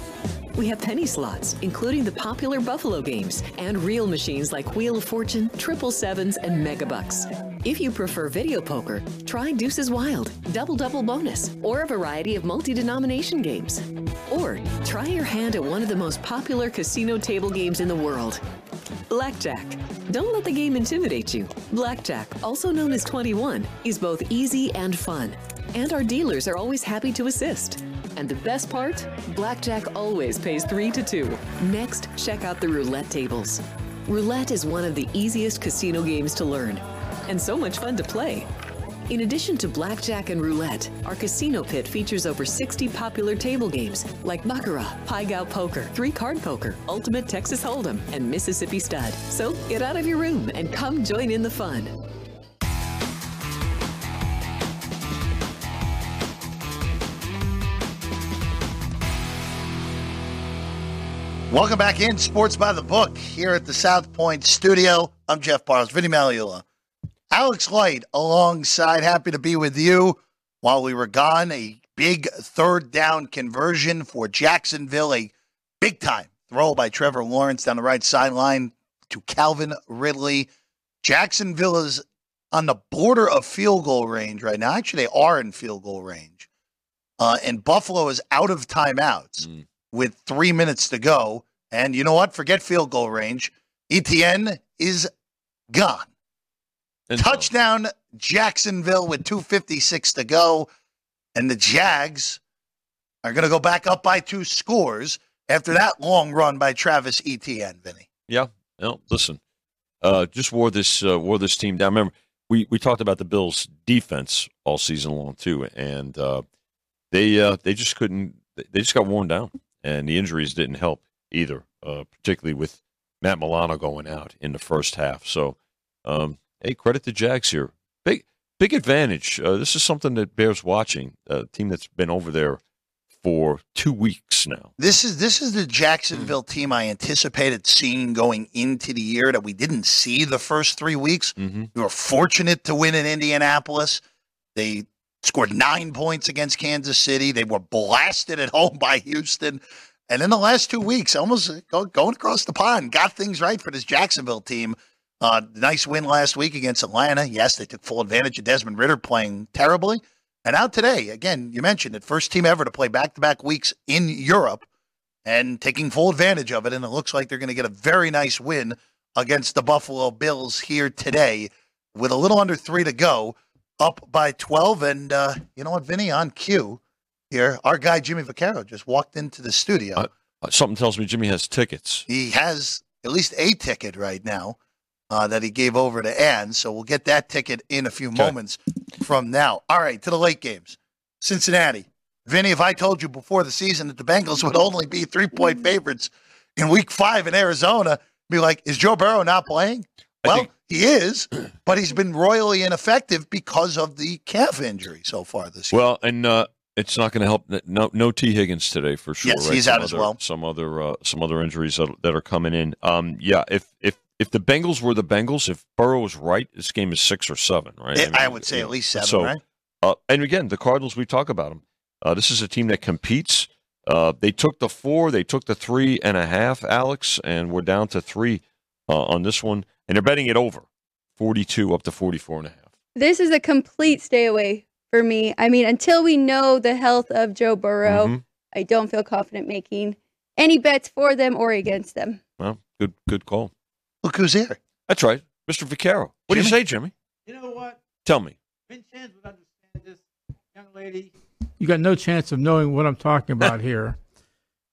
We have penny slots, including the popular Buffalo games, and reel machines like Wheel of Fortune, Triple Sevens, and Megabucks. If you prefer video poker, try Deuces Wild, Double Double Bonus, or a variety of multi denomination games. Or try your hand at one of the most popular casino table games in the world. Blackjack. Don't let the game intimidate you. Blackjack, also known as 21, is both easy and fun. And our dealers are always happy to assist. And the best part? Blackjack always pays 3 to 2. Next, check out the roulette tables. Roulette is one of the easiest casino games to learn, and so much fun to play. In addition to blackjack and roulette, our casino pit features over 60 popular table games like Baccarat, Pai Gow Poker, Three Card Poker, Ultimate Texas Hold'em, and Mississippi Stud. So get out of your room and come join in the fun. Welcome back in Sports by the Book here at the South Point Studio. I'm Jeff Parles, Vinny Magliulo, Alex White alongside. Happy to be with you while we were gone. A big third down conversion for Jacksonville. A big time throw by Trevor Lawrence down the right sideline to Calvin Ridley. Jacksonville is on the border of field goal range right now. Actually, they are in field goal range. Uh, and Buffalo is out of timeouts Mm. with three minutes to go. And you know what? Forget field goal range. ETN is gone. And Touchdown Jacksonville with 256 to go. And the Jags are going to go back up by two scores after that long run by Travis Etienne, Vinny. Yeah. No, listen. Uh, just wore this uh, wore this team down. Remember, we, we talked about the Bills' defense all season long too, and uh, they uh, they just couldn't. They just got worn down, and the injuries didn't help either. Uh, particularly with Matt Milano going out in the first half. So, um, hey, credit to Jags here. Big big advantage. Uh, this is something that bears watching. A team that's been over there for two weeks now. This is this is the Jacksonville team I anticipated seeing going into the year that we didn't see the first three weeks. Mm-hmm. We were fortunate to win in Indianapolis. They scored nine points against Kansas City. They were blasted at home *laughs* by Houston. And in the last two weeks, almost going across the pond, got things right for this Jacksonville team. Uh, nice win last week against Atlanta. Yes, they took full advantage of Desmond Ridder playing terribly. And out today, again, you mentioned it, first team ever to play back to back weeks in Europe and taking full advantage of it. And it looks like they're going to get a very nice win against the Buffalo Bills here today with a little under three to go, up by 12. And uh, you know what, Vinny, on cue here, our guy Jimmy Vaccaro just walked into the studio. Uh, Uh, Something tells me Jimmy has tickets. he has at least a ticket right now uh, that he gave over to Ann. So we'll get that ticket in a few Okay. moments from now. All right, to the late games. Cincinnati. Vinny, if I told you before the season that the Bengals would only be three point favorites in week five in Arizona, be like, is Joe Burrow not playing? Well, think- he is, but he's been royally ineffective because of the calf injury so far this year. Well, and uh, it's not going to help. No, no Tee Higgins today for sure. Yes, right? he's Some out as well. Some other uh, some other injuries that, that are coming in. Um, yeah, if if if the Bengals were the Bengals, if Burrow was right, this game is six or seven, right? I, mean, would say you at least seven, so, right? Uh, and again, the Cardinals, we talk about them. Uh, this is a team that competes. Uh, they took the four, they took the three and a half, Alex, and we're down to three uh, on this one. And they're betting it over 42 up to 44 and a half. This is a complete stay away for me. I mean, until we know the health of Joe Burrow, Mhm. I don't feel confident making any bets for them or against them. Well, good good call. Look who's here. That's right. Mr. Vaccaro. What do you say, Jimmy? You know what? Tell me. Vincenz would understand this young lady. You got no chance of knowing what I'm talking about *laughs* here.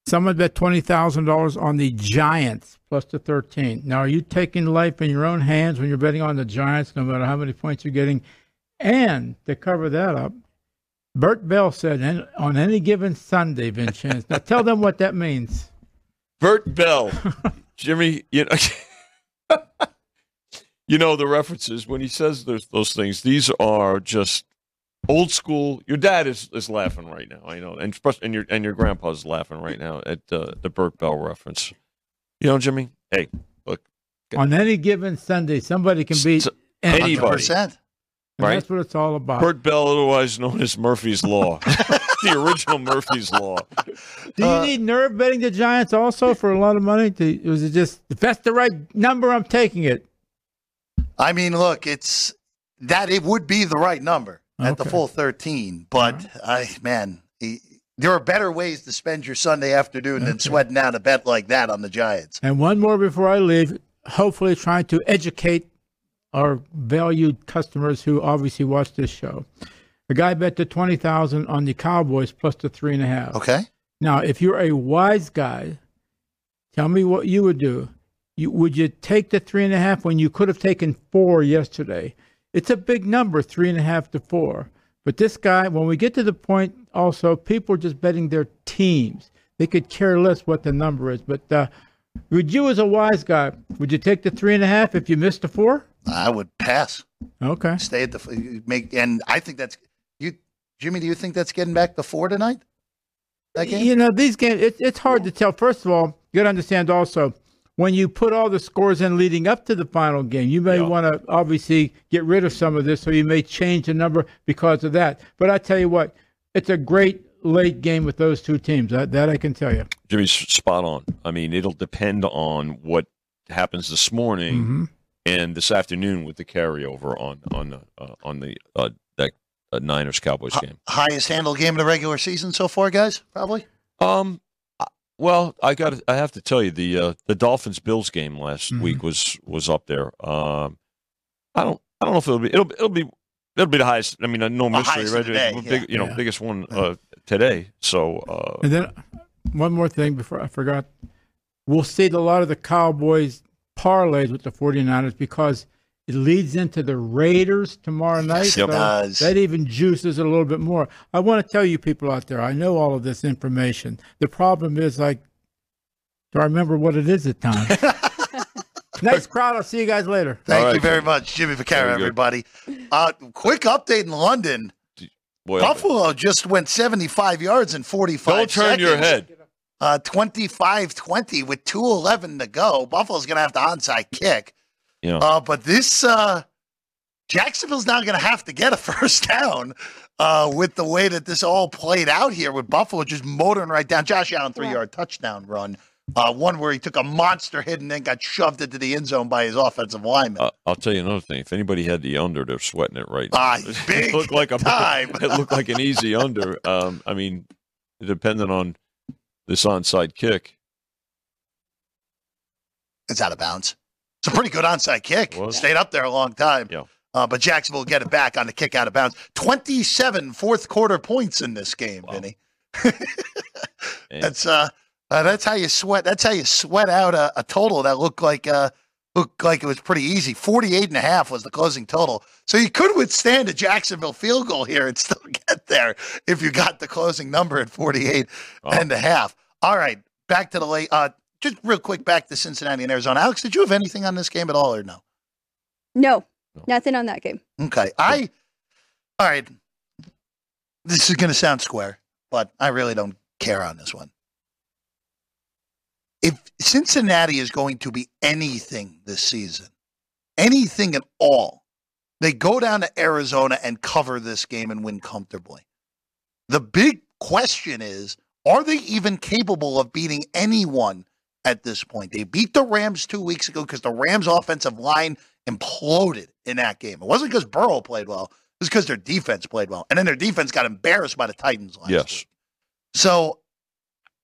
Someone bet twenty thousand dollars on the Giants plus the thirteen. Now, are you taking life in your own hands when you're betting on the Giants, no matter how many points you're getting? And to cover that up, Bert Bell said "And on any given Sunday, Vincenz. now tell them what that means. Bert Bell. *laughs* Jimmy, you know, *laughs* *laughs* you know the references when he says those, those things. These are just old school. Your dad is, is laughing right now. I know, and especially- and your and your grandpa's laughing right now at uh, the Bert Bell reference. You know, Jimmy. Hey, look, On any given Sunday, somebody can beat S- anybody. anybody. 100%. And right? That's what it's all about. Bert Bell, otherwise known as Murphy's Law, *laughs* the original Murphy's Law. Do you Uh, need nerve betting the Giants also for a lot of money? To, was it just if that's the right number, I'm taking it. I mean, look, it's that it would be the right number at the full 13, but I, man, he, there are better ways to spend your Sunday afternoon than sweating out a bet like that on the Giants. And one more before I leave. Hopefully, trying to educate our valued customers who obviously watch this show. A guy bet the twenty thousand on the Cowboys plus the three and a half. Okay. Now, if you're a wise guy, tell me what you would do. You, would you take the three and a half when you could have taken four yesterday? It's a big number, three and a half to four. But this guy, when we get to the point, also, people are just betting their teams. They could care less what the number is. But uh, would you, as a wise guy, would you take the three and a half if you missed the four? I would pass. Okay. Stay at the make, and I think that's Jimmy. Do you think that's getting back to four tonight? That game? You know, these games, it, it's hard to tell. First of all, you got to understand also, when you put all the scores in leading up to the final game, you may Yeah. want to obviously get rid of some of this, so you may change the number because of that. But I tell you what, it's a great late game with those two teams. That, that I can tell you. Jimmy's spot on. I mean, it'll depend on what happens this morning Mhm. and this afternoon with the carryover on on the uh, on the uh, that uh, Niners Cowboys game. Highest handle game of the regular season so far, guys. Probably. Um, well, I got I have to tell you the uh, the Dolphins Bills game last Mhm. week was was up there. Um, I don't I don't know if it'll be it'll it'll be it'll be the highest. I mean, uh, no mystery, right? the day, Big- yeah. you know, Yeah. biggest one uh, today. So uh, And then one more thing before I forgot. We'll see a lot of the Cowboys parlays with the 49ers because it leads into the Raiders tomorrow night. Yes, it so does. That even juices it a little bit more. I want to tell you people out there, I know all of this information. The problem is like, do I remember what it is at times? *laughs* *laughs* nice crowd. I'll see you guys later. Thank All you very Jimmy. much, Jimmy Vaccaro, Very everybody. Uh, quick update in London. boy, Buffalo just went 75 yards in 45 don't turn your head. Uh, 25-20 with 2.11 to go. Buffalo's going to have the onside kick. Yeah. Uh, but this uh, Jacksonville's now going to have to get a *laughs* first down uh, with the way that this all played out here with Buffalo just motoring right down. Josh Allen, three-yard touchdown run. Uh, one where he took a monster hit and then got shoved into the end zone by his offensive lineman. Uh, I'll tell you another thing. If anybody had the under, they're sweating it right Ah, now. *laughs* big it looked like a *laughs* time. it looked like an easy under. Um, I mean, depending on this onside kick, it's out of bounds. It's a pretty good onside kick. Stayed up there a long time. Yeah. Uh, but Jacksonville will get it back on the kick out of bounds. 27 fourth quarter points in this game, Wow. Vinny. *laughs* That's uh, uh, that's how you sweat. That's how you sweat out a, a total that looked like uh, looked like it was pretty easy. 48 and a half was the closing total. So you could withstand a Jacksonville field goal here and still *laughs* get there if you got the closing number at 48 Oh. and a half. All right, back to the late. Uh, just real quick, back to Cincinnati and Arizona. Alex, did you have anything on this game at all, or no? No, No. nothing on that game. Okay, I. All right, this is going to sound square, but I really don't care on this one. If Cincinnati is going to be anything this season, anything at all, they go down to Arizona and cover this game and win comfortably. The big question is are they even capable of beating anyone at this point? They beat the Rams two weeks ago because the Rams' offensive line imploded in that game. It wasn't because Burrow played well, it was because their defense played well. And then their defense got embarrassed by the Titans last Yes. week. So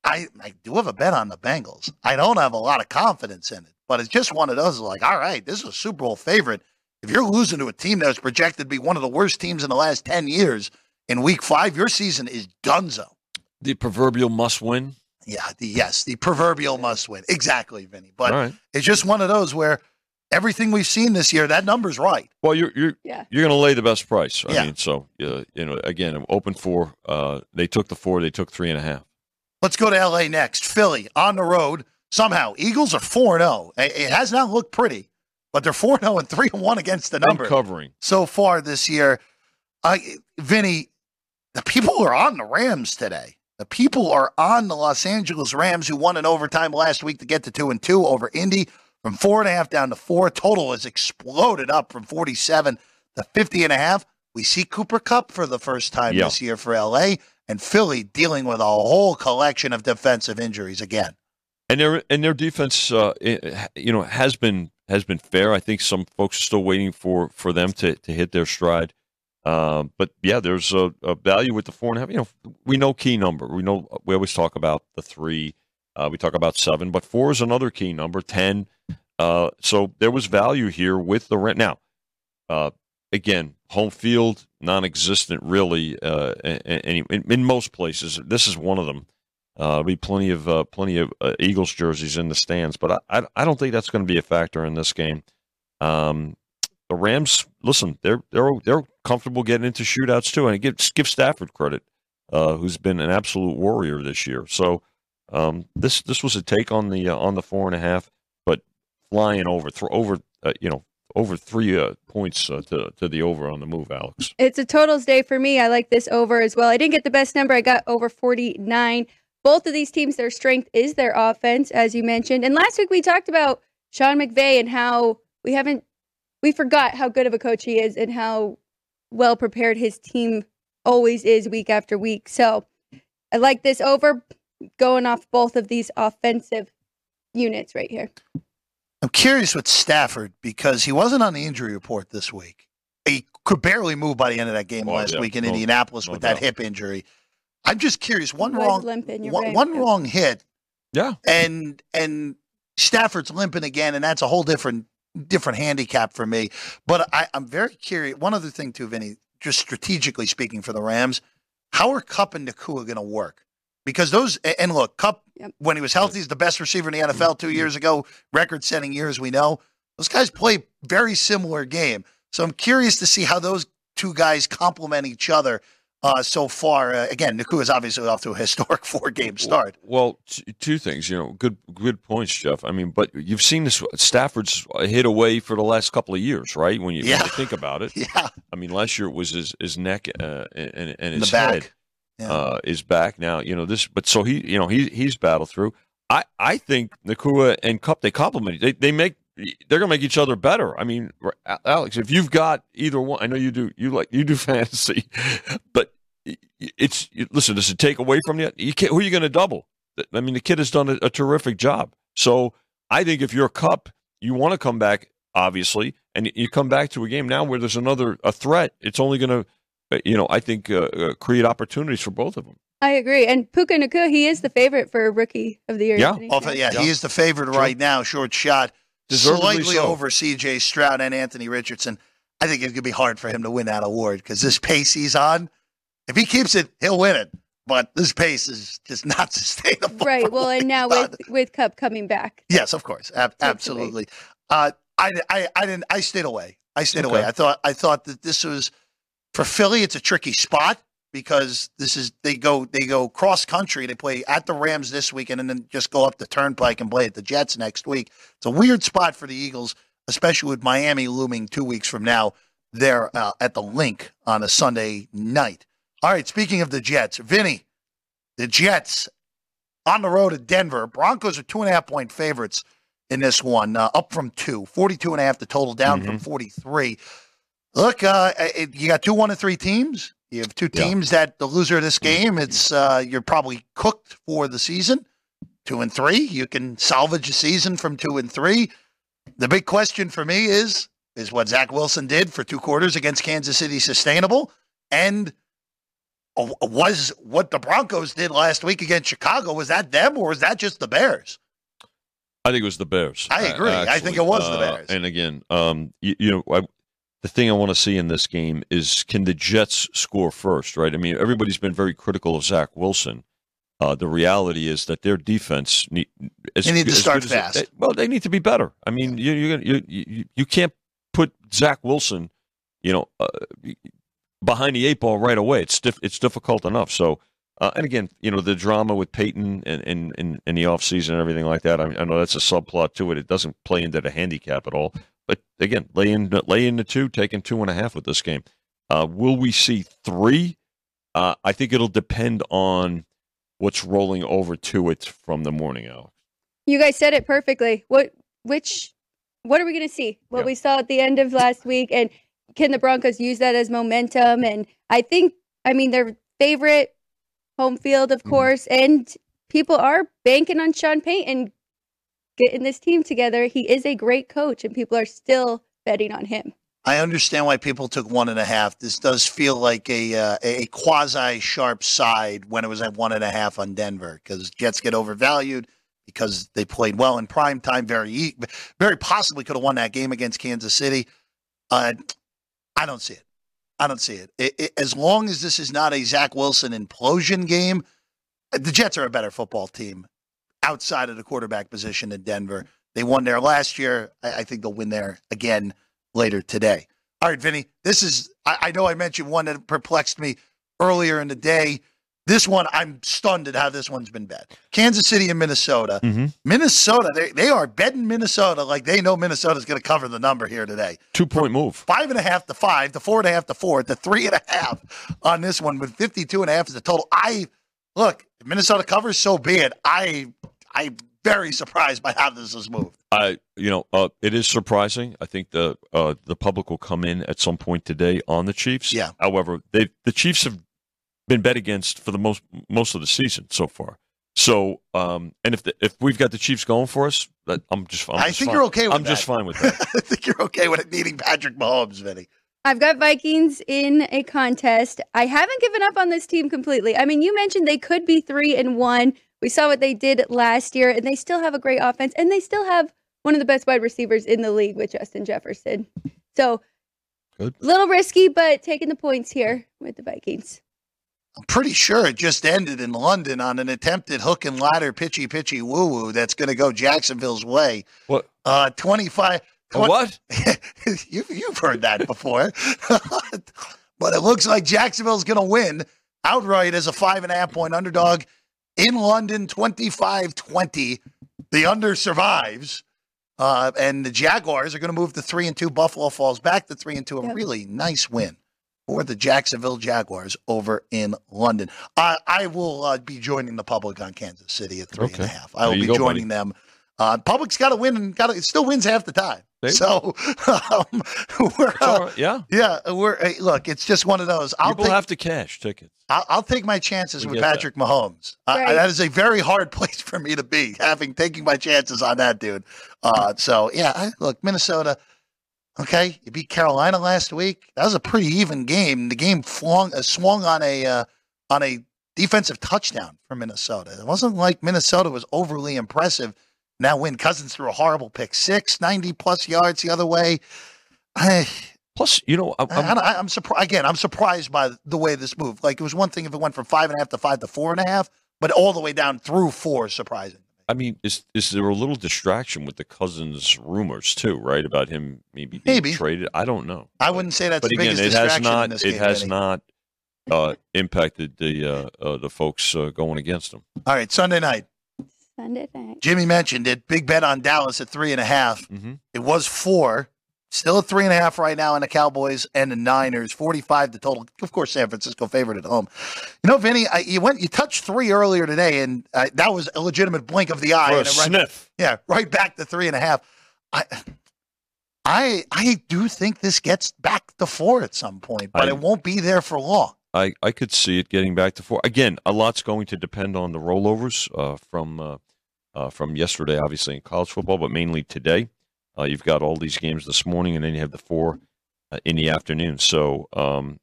I, I do have a bet on the Bengals. I don't have a lot of confidence in it, but it's just one of those like, all right, this is a Super Bowl favorite. If you're losing to a team that was projected to be one of the worst teams in the last 10 years in week five, your season is donezo. the proverbial must win. Yeah, the, yes, the proverbial must win. Exactly, Vinny. But All right. it's just one of those where everything we've seen this year, that number's right. Well, you're you're Yeah. you're going to lay the best price. I Yeah. mean, so uh, you know, again, open four. Uh, they took the four. They took three and a half. Let's go to LA next. Philly on the road. Somehow, Eagles are 4 0. It has not looked pretty, but they're 4 0 and 3 1 against the number And covering. so far this year. I, Vinny, the people are on the Rams today. The people are on the Los Angeles Rams who won in overtime last week to get to 2 and 2 over Indy from four and a half down to four. Total has exploded up from 47 to 50 and a half. We see Cooper Kupp for the first time Yeah. this year for LA and Philly dealing with a whole collection of defensive injuries again. And their and their defense, uh, you know, has been has been fair. I think some folks are still waiting for for them to to hit their stride. Um, but yeah, there's a, a value with the four and a half. You know, we know key number. We know we always talk about the three. Uh, we talk about seven, but four is another key number. Ten. Uh, so there was value here with the rent. Now, uh, again, home field non-existent really. Uh, any in, in most places, this is one of them. Uh, be plenty of uh, plenty of uh, Eagles jerseys in the stands, but I I, I don't think that's going to be a factor in this game. Um, the Rams, listen, they're they're they're comfortable getting into shootouts too, and give give Stafford credit, uh, who's been an absolute warrior this year. So um, this this was a take on the uh, on the four and a half, but flying over throw over uh, you know over three uh, points uh, to to the over on the move, Alex. It's a totals day for me. I like this over as well. I didn't get the best number. I got over 49. Both of these teams, their strength is their offense, as you mentioned. And last week we talked about Sean McVay and how we haven't, we forgot how good of a coach he is and how well prepared his team always is week after week. So I like this over going off both of these offensive units right here. I'm curious with Stafford because he wasn't on the injury report this week. He could barely move by the end of that game Oh, last yeah. week in No- Indianapolis no with that hip injury. I'm just curious. One wrong, limping, you're one, right, one wrong hit, Yeah, and and Stafford's limping again, and that's a whole different different handicap for me. But I, I'm very curious. One other thing too, Vinny, just strategically speaking for the Rams, how are Kupp and Nacua going to work? Because those and look, Kupp Yep. when he was healthy is the best receiver in the NFL two years ago, record setting years we know. Those guys play very similar game. So I'm curious to see how those two guys complement each other uh, so far. Uh, again, Nacua is obviously off to a historic *laughs* four game start. Well, t- two things, you know, good good points, Jeff. I mean, but you've seen this Stafford's hit away for the last couple of years, right? When you, when you think about it, *laughs* Yeah, I mean, last year it was his his neck uh, and and his the back. head Yeah. uh, is back now. You know this, but so he, you know, he he's battled through. I I think Nacua and Kupp they complement. They they make they're gonna make each other better. I mean, Alex, if you've got either one, I know you do. You like you do *laughs* fantasy, but it's listen. Does it take away from you? You can't, who are you going to double? I mean, the kid has done a, a terrific job. So I think if you're a Kupp, you want to come back, obviously, and you come back to a game now where there's another a threat. It's only going to, you know, I think uh, uh, create opportunities for both of them. I agree. And Puka Nacua, he is the favorite for rookie of the year. Yeah. he? Off- yeah, Yeah. he is the favorite right now, short shot. Deservedly slightly so. over C.J. Stroud and Anthony Richardson. I think it's gonna be hard for him to win that award because this pace he's on, if he keeps it, he'll win it. But this pace is just not *laughs* sustainable. Right. Well, and now *laughs* with with Kupp coming back. Yes, of course, Ab- absolutely. Uh, I, I, I didn't. I stayed away. I stayed Okay. away. I thought. I thought that this was for Philly. It's a tricky spot because this is they go they go cross country. They play at the Rams this weekend and then just go up the Turnpike and play at the Jets next week. It's a weird spot for the Eagles, especially with Miami looming two weeks from now. There uh, at the Linc on a Sunday night. All right. Speaking of the Jets, Vinny, the Jets on the road at Denver. Broncos are two and a half point favorites in this one, uh, up from two. 42 and a half the total, down from 43. Look, uh, it, you got two one and three teams. You have two Yeah. teams that the loser of this game, it's uh, you're probably cooked for the season. Two and three, you can salvage a season from two and three. The big question for me is is what Zach Wilson did for two quarters against Kansas City sustainable, and uh, was what the Broncos did last week against Chicago was that them or was that just the Bears? I think it was the Bears. I agree. I think it was the Uh, Bears. And again, um, you, you know, I, the thing I want to see in this game is can the Jets score first? Right. I mean, everybody's been very critical of Zach Wilson. Uh, the reality is that their defense need, as, They need to start as fast. they- well, they need to be better. I mean, you you you you, you can't put Zach Wilson, you know, uh, behind the eight ball right away. It's diff- it's difficult enough. So. Uh, and again, you know, the drama with Peyton and in, in, in the offseason and everything like that, I, I know that's a subplot to it. It doesn't play into the handicap at all. But again, lay in, lay in the two, taking two and a half with this game. Uh, will we see three? Uh, I think it'll depend on what's rolling over to it from the morning hour. You guys said it perfectly. What which what are we going to see? What Yeah. we saw at the end of last week and can the Broncos use that as momentum and I think I mean their favorite home field of Mhm. course and people are banking on Sean Payton getting this team together. He is a great coach and people are still betting on him. I understand why people took one and a half. This does feel like a uh, a quasi sharp side when it was at one and a half on Denver because Jets get overvalued because they played well in prime time. Very very possibly could have won that game against Kansas City. Uh, I don't see it. I don't see it. It, it. As long as this is not a Zach Wilson implosion game, the Jets are a better football team outside of the quarterback position in Denver. They won there last year. I, I think they'll win there again later today. All right, Vinny, this is, I, I know I mentioned one that perplexed me earlier in the day. This one, I'm stunned at how this one's been bet. Kansas City and Minnesota. Mm-hmm. Minnesota, they, they are betting Minnesota like they know Minnesota's going to cover the number here today. Two point move. Five and a half to five, to four and a half to four, to three and a half on this one, with 52 and a half is the total. I, look, if Minnesota covers, so be it. I, I'm very surprised by how this has moved. I, you know, uh, it is surprising. I think the uh, the public will come in at some point today on the Chiefs. Yeah. However, they the Chiefs have been bet against for the most most of the season so far. So, um, and if the, if we've got the Chiefs going for us, that I'm just. I'm I just think fine. you're okay with that. I'm just fine with that. *laughs* I think you're okay with it needing Patrick Mahomes, Vinny. I've got Vikings in a contest. I haven't given up on this team completely. I mean, you mentioned they could be three and one. We saw what they did last year, and they still have a great offense, and they still have one of the best wide receivers in the league with Justin Jefferson. So, Good. little risky, but taking the points here with the Vikings. I'm pretty sure it just ended in London on an attempted hook and ladder pitchy pitchy woo woo that's going to go Jacksonville's way. What? Uh, 25. A what? *laughs* you, you've heard that before. *laughs* but it looks like Jacksonville's going to win outright as a five and a half point underdog in London, 25 20. The under survives. Uh, and the Jaguars are going to move to three and two. Buffalo falls back to three and two. A Yep. really nice win for the Jacksonville Jaguars over in London. I, I will uh, be joining the public on Kansas City at three and a Okay. half. I will be go, joining them. Uh, public's got to win and got to, it still wins half the time. There So *laughs* um, we're, It's all right. Yeah. yeah, we're hey, look. It's just one of those. I'll People take have to cash tickets. I'll, I'll take my chances We with get that. Patrick Mahomes. Uh, Right. that is a very hard *laughs* place for me to be, having taking my chances on that dude. Uh, so yeah, I, look, Minnesota. Okay, you beat Carolina last week. That was a pretty even game. The game flung, uh, swung on a uh, on a defensive touchdown for Minnesota. It wasn't like Minnesota was overly impressive now win. Cousins threw a horrible pick six, 90 plus yards the other way. I, Plus, you know, I'm, I'm- I'm surprised. Again, I'm surprised by the way this moved. Like it was one thing if it went from five and a half to five to four and a half, but all the way down through four is surprising. I mean, is is there a little distraction with the Cousins rumors too, right? About him maybe being Maybe. traded. I don't know. I wouldn't say that's but the again, biggest it has not. It has not uh, impacted the uh, uh, the folks uh, going against him. All right, Sunday night. Sunday night. Jimmy mentioned it. Big bet on Dallas at three and a half. Mm-hmm. It was four. Still at three and a half right now in the Cowboys and the Niners. Forty-five the total. Of course, San Francisco favorite at home. You know, Vinny, I, you went. You touched three earlier today, and uh, that was a legitimate blink of the eye. For a and right- sniff. yeah, right back to three and a half. I, I, I do think this gets back to four at some point, but I- it won't be there for long. I, I could see it getting back to four. Again, a lot's going to depend on the rollovers uh, from uh, uh, from yesterday, obviously in college football, but mainly today. Uh, you've got all these games this morning, and then you have the four uh, in the afternoon. So, um,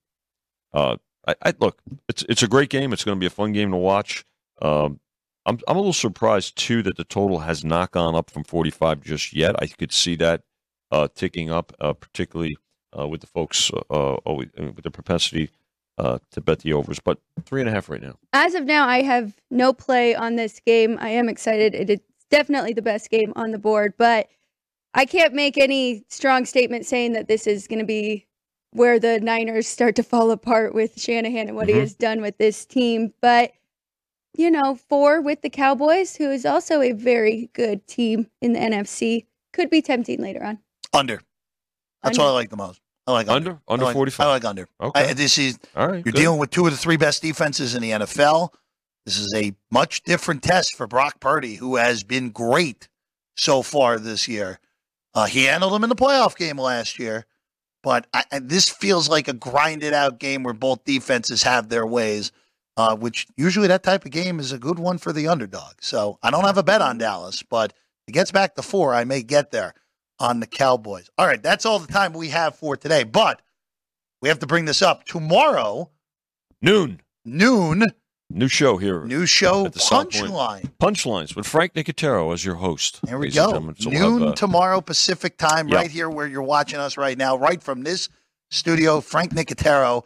uh, I, I look, it's it's a great game. It's going to be a fun game to watch. Um, I'm I'm a little surprised too that the total has not gone up from 45 just yet. I could see that uh, ticking up, uh, particularly with the folks with the propensity uh, to bet the overs, but three and a half right now. As of now, I have no play on this game. I am excited. It is definitely the best game on the board, but I can't make any strong statement saying that this is going to be where the Niners start to fall apart with Shanahan and what he Mhm. has done with this team. But, you know, four with the Cowboys, who is also a very good team in the NFC, could be tempting later on. Under. That's Under. what I like the most. I like under. Under under I like, 45. I like under. Okay. I, this is All right. You're good. dealing with two of the three best defenses in the NFL. This is a much different test for Brock Purdy, who has been great so far this year. Uh, he handled him in the playoff game last year, but I, I, this feels like a grinded out game where both defenses have their ways, uh, which usually that type of game is a good one for the underdog. So I don't have a bet on Dallas, but it gets back to four, I may get there on the Cowboys. All right, that's all the time we have for today, but we have to bring this up tomorrow Noon. noon. New show here. New show Punchline. Punchlines with Frank Nicotero as your host. There we go. So we'll Noon have, uh, tomorrow Pacific time, Yeah. right here where you're watching us right now, right from this studio. Frank Nicotero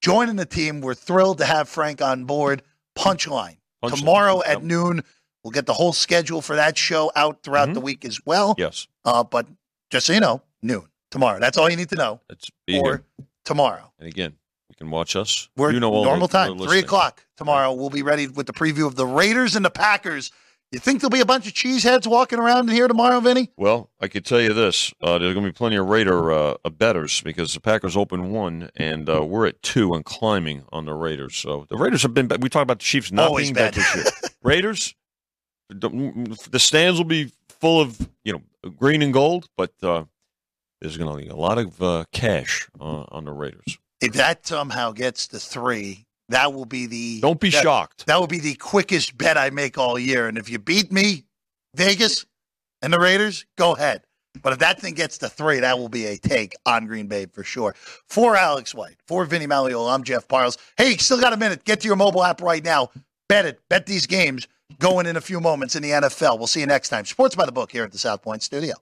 joining the team. We're thrilled to have Frank on board. Punchline. Punchline. Tomorrow at noon. We'll get the whole schedule for that show out throughout Mhm. the week as well. Yes. Uh, but just so you know, noon tomorrow. That's all you need to know. Let's be Or here. tomorrow. And again, you can watch us. We're you know all normal the- time, three o'clock tomorrow. We'll be ready with the preview of the Raiders and the Packers. You think there'll be a bunch of cheeseheads walking around in here tomorrow, Vinny? Well, I could tell you this: uh, there's going to be plenty of Raider uh, betters because the Packers open one, and uh, we're at two and climbing on the Raiders. So the Raiders have been. We talked about the Chiefs not Always being bet. bet this year. *laughs* Raiders, the, the stands will be full of you know green and gold, but uh, there's going to be a lot of uh, cash uh, on the Raiders. If that somehow gets to three, that will be the Don't be that, shocked. That will be the quickest bet I make all year. And if you beat me, Vegas and the Raiders, go ahead. But if that thing gets to three, that will be a take on Green Bay for sure. For Alex White, for Vinny Magliulo, I'm Jeff Parles. Hey, still got a minute. Get to your mobile app right now. Bet it. Bet these games going in a few moments in the NFL. We'll see you next time. Sports by the book here at the South Point Studio.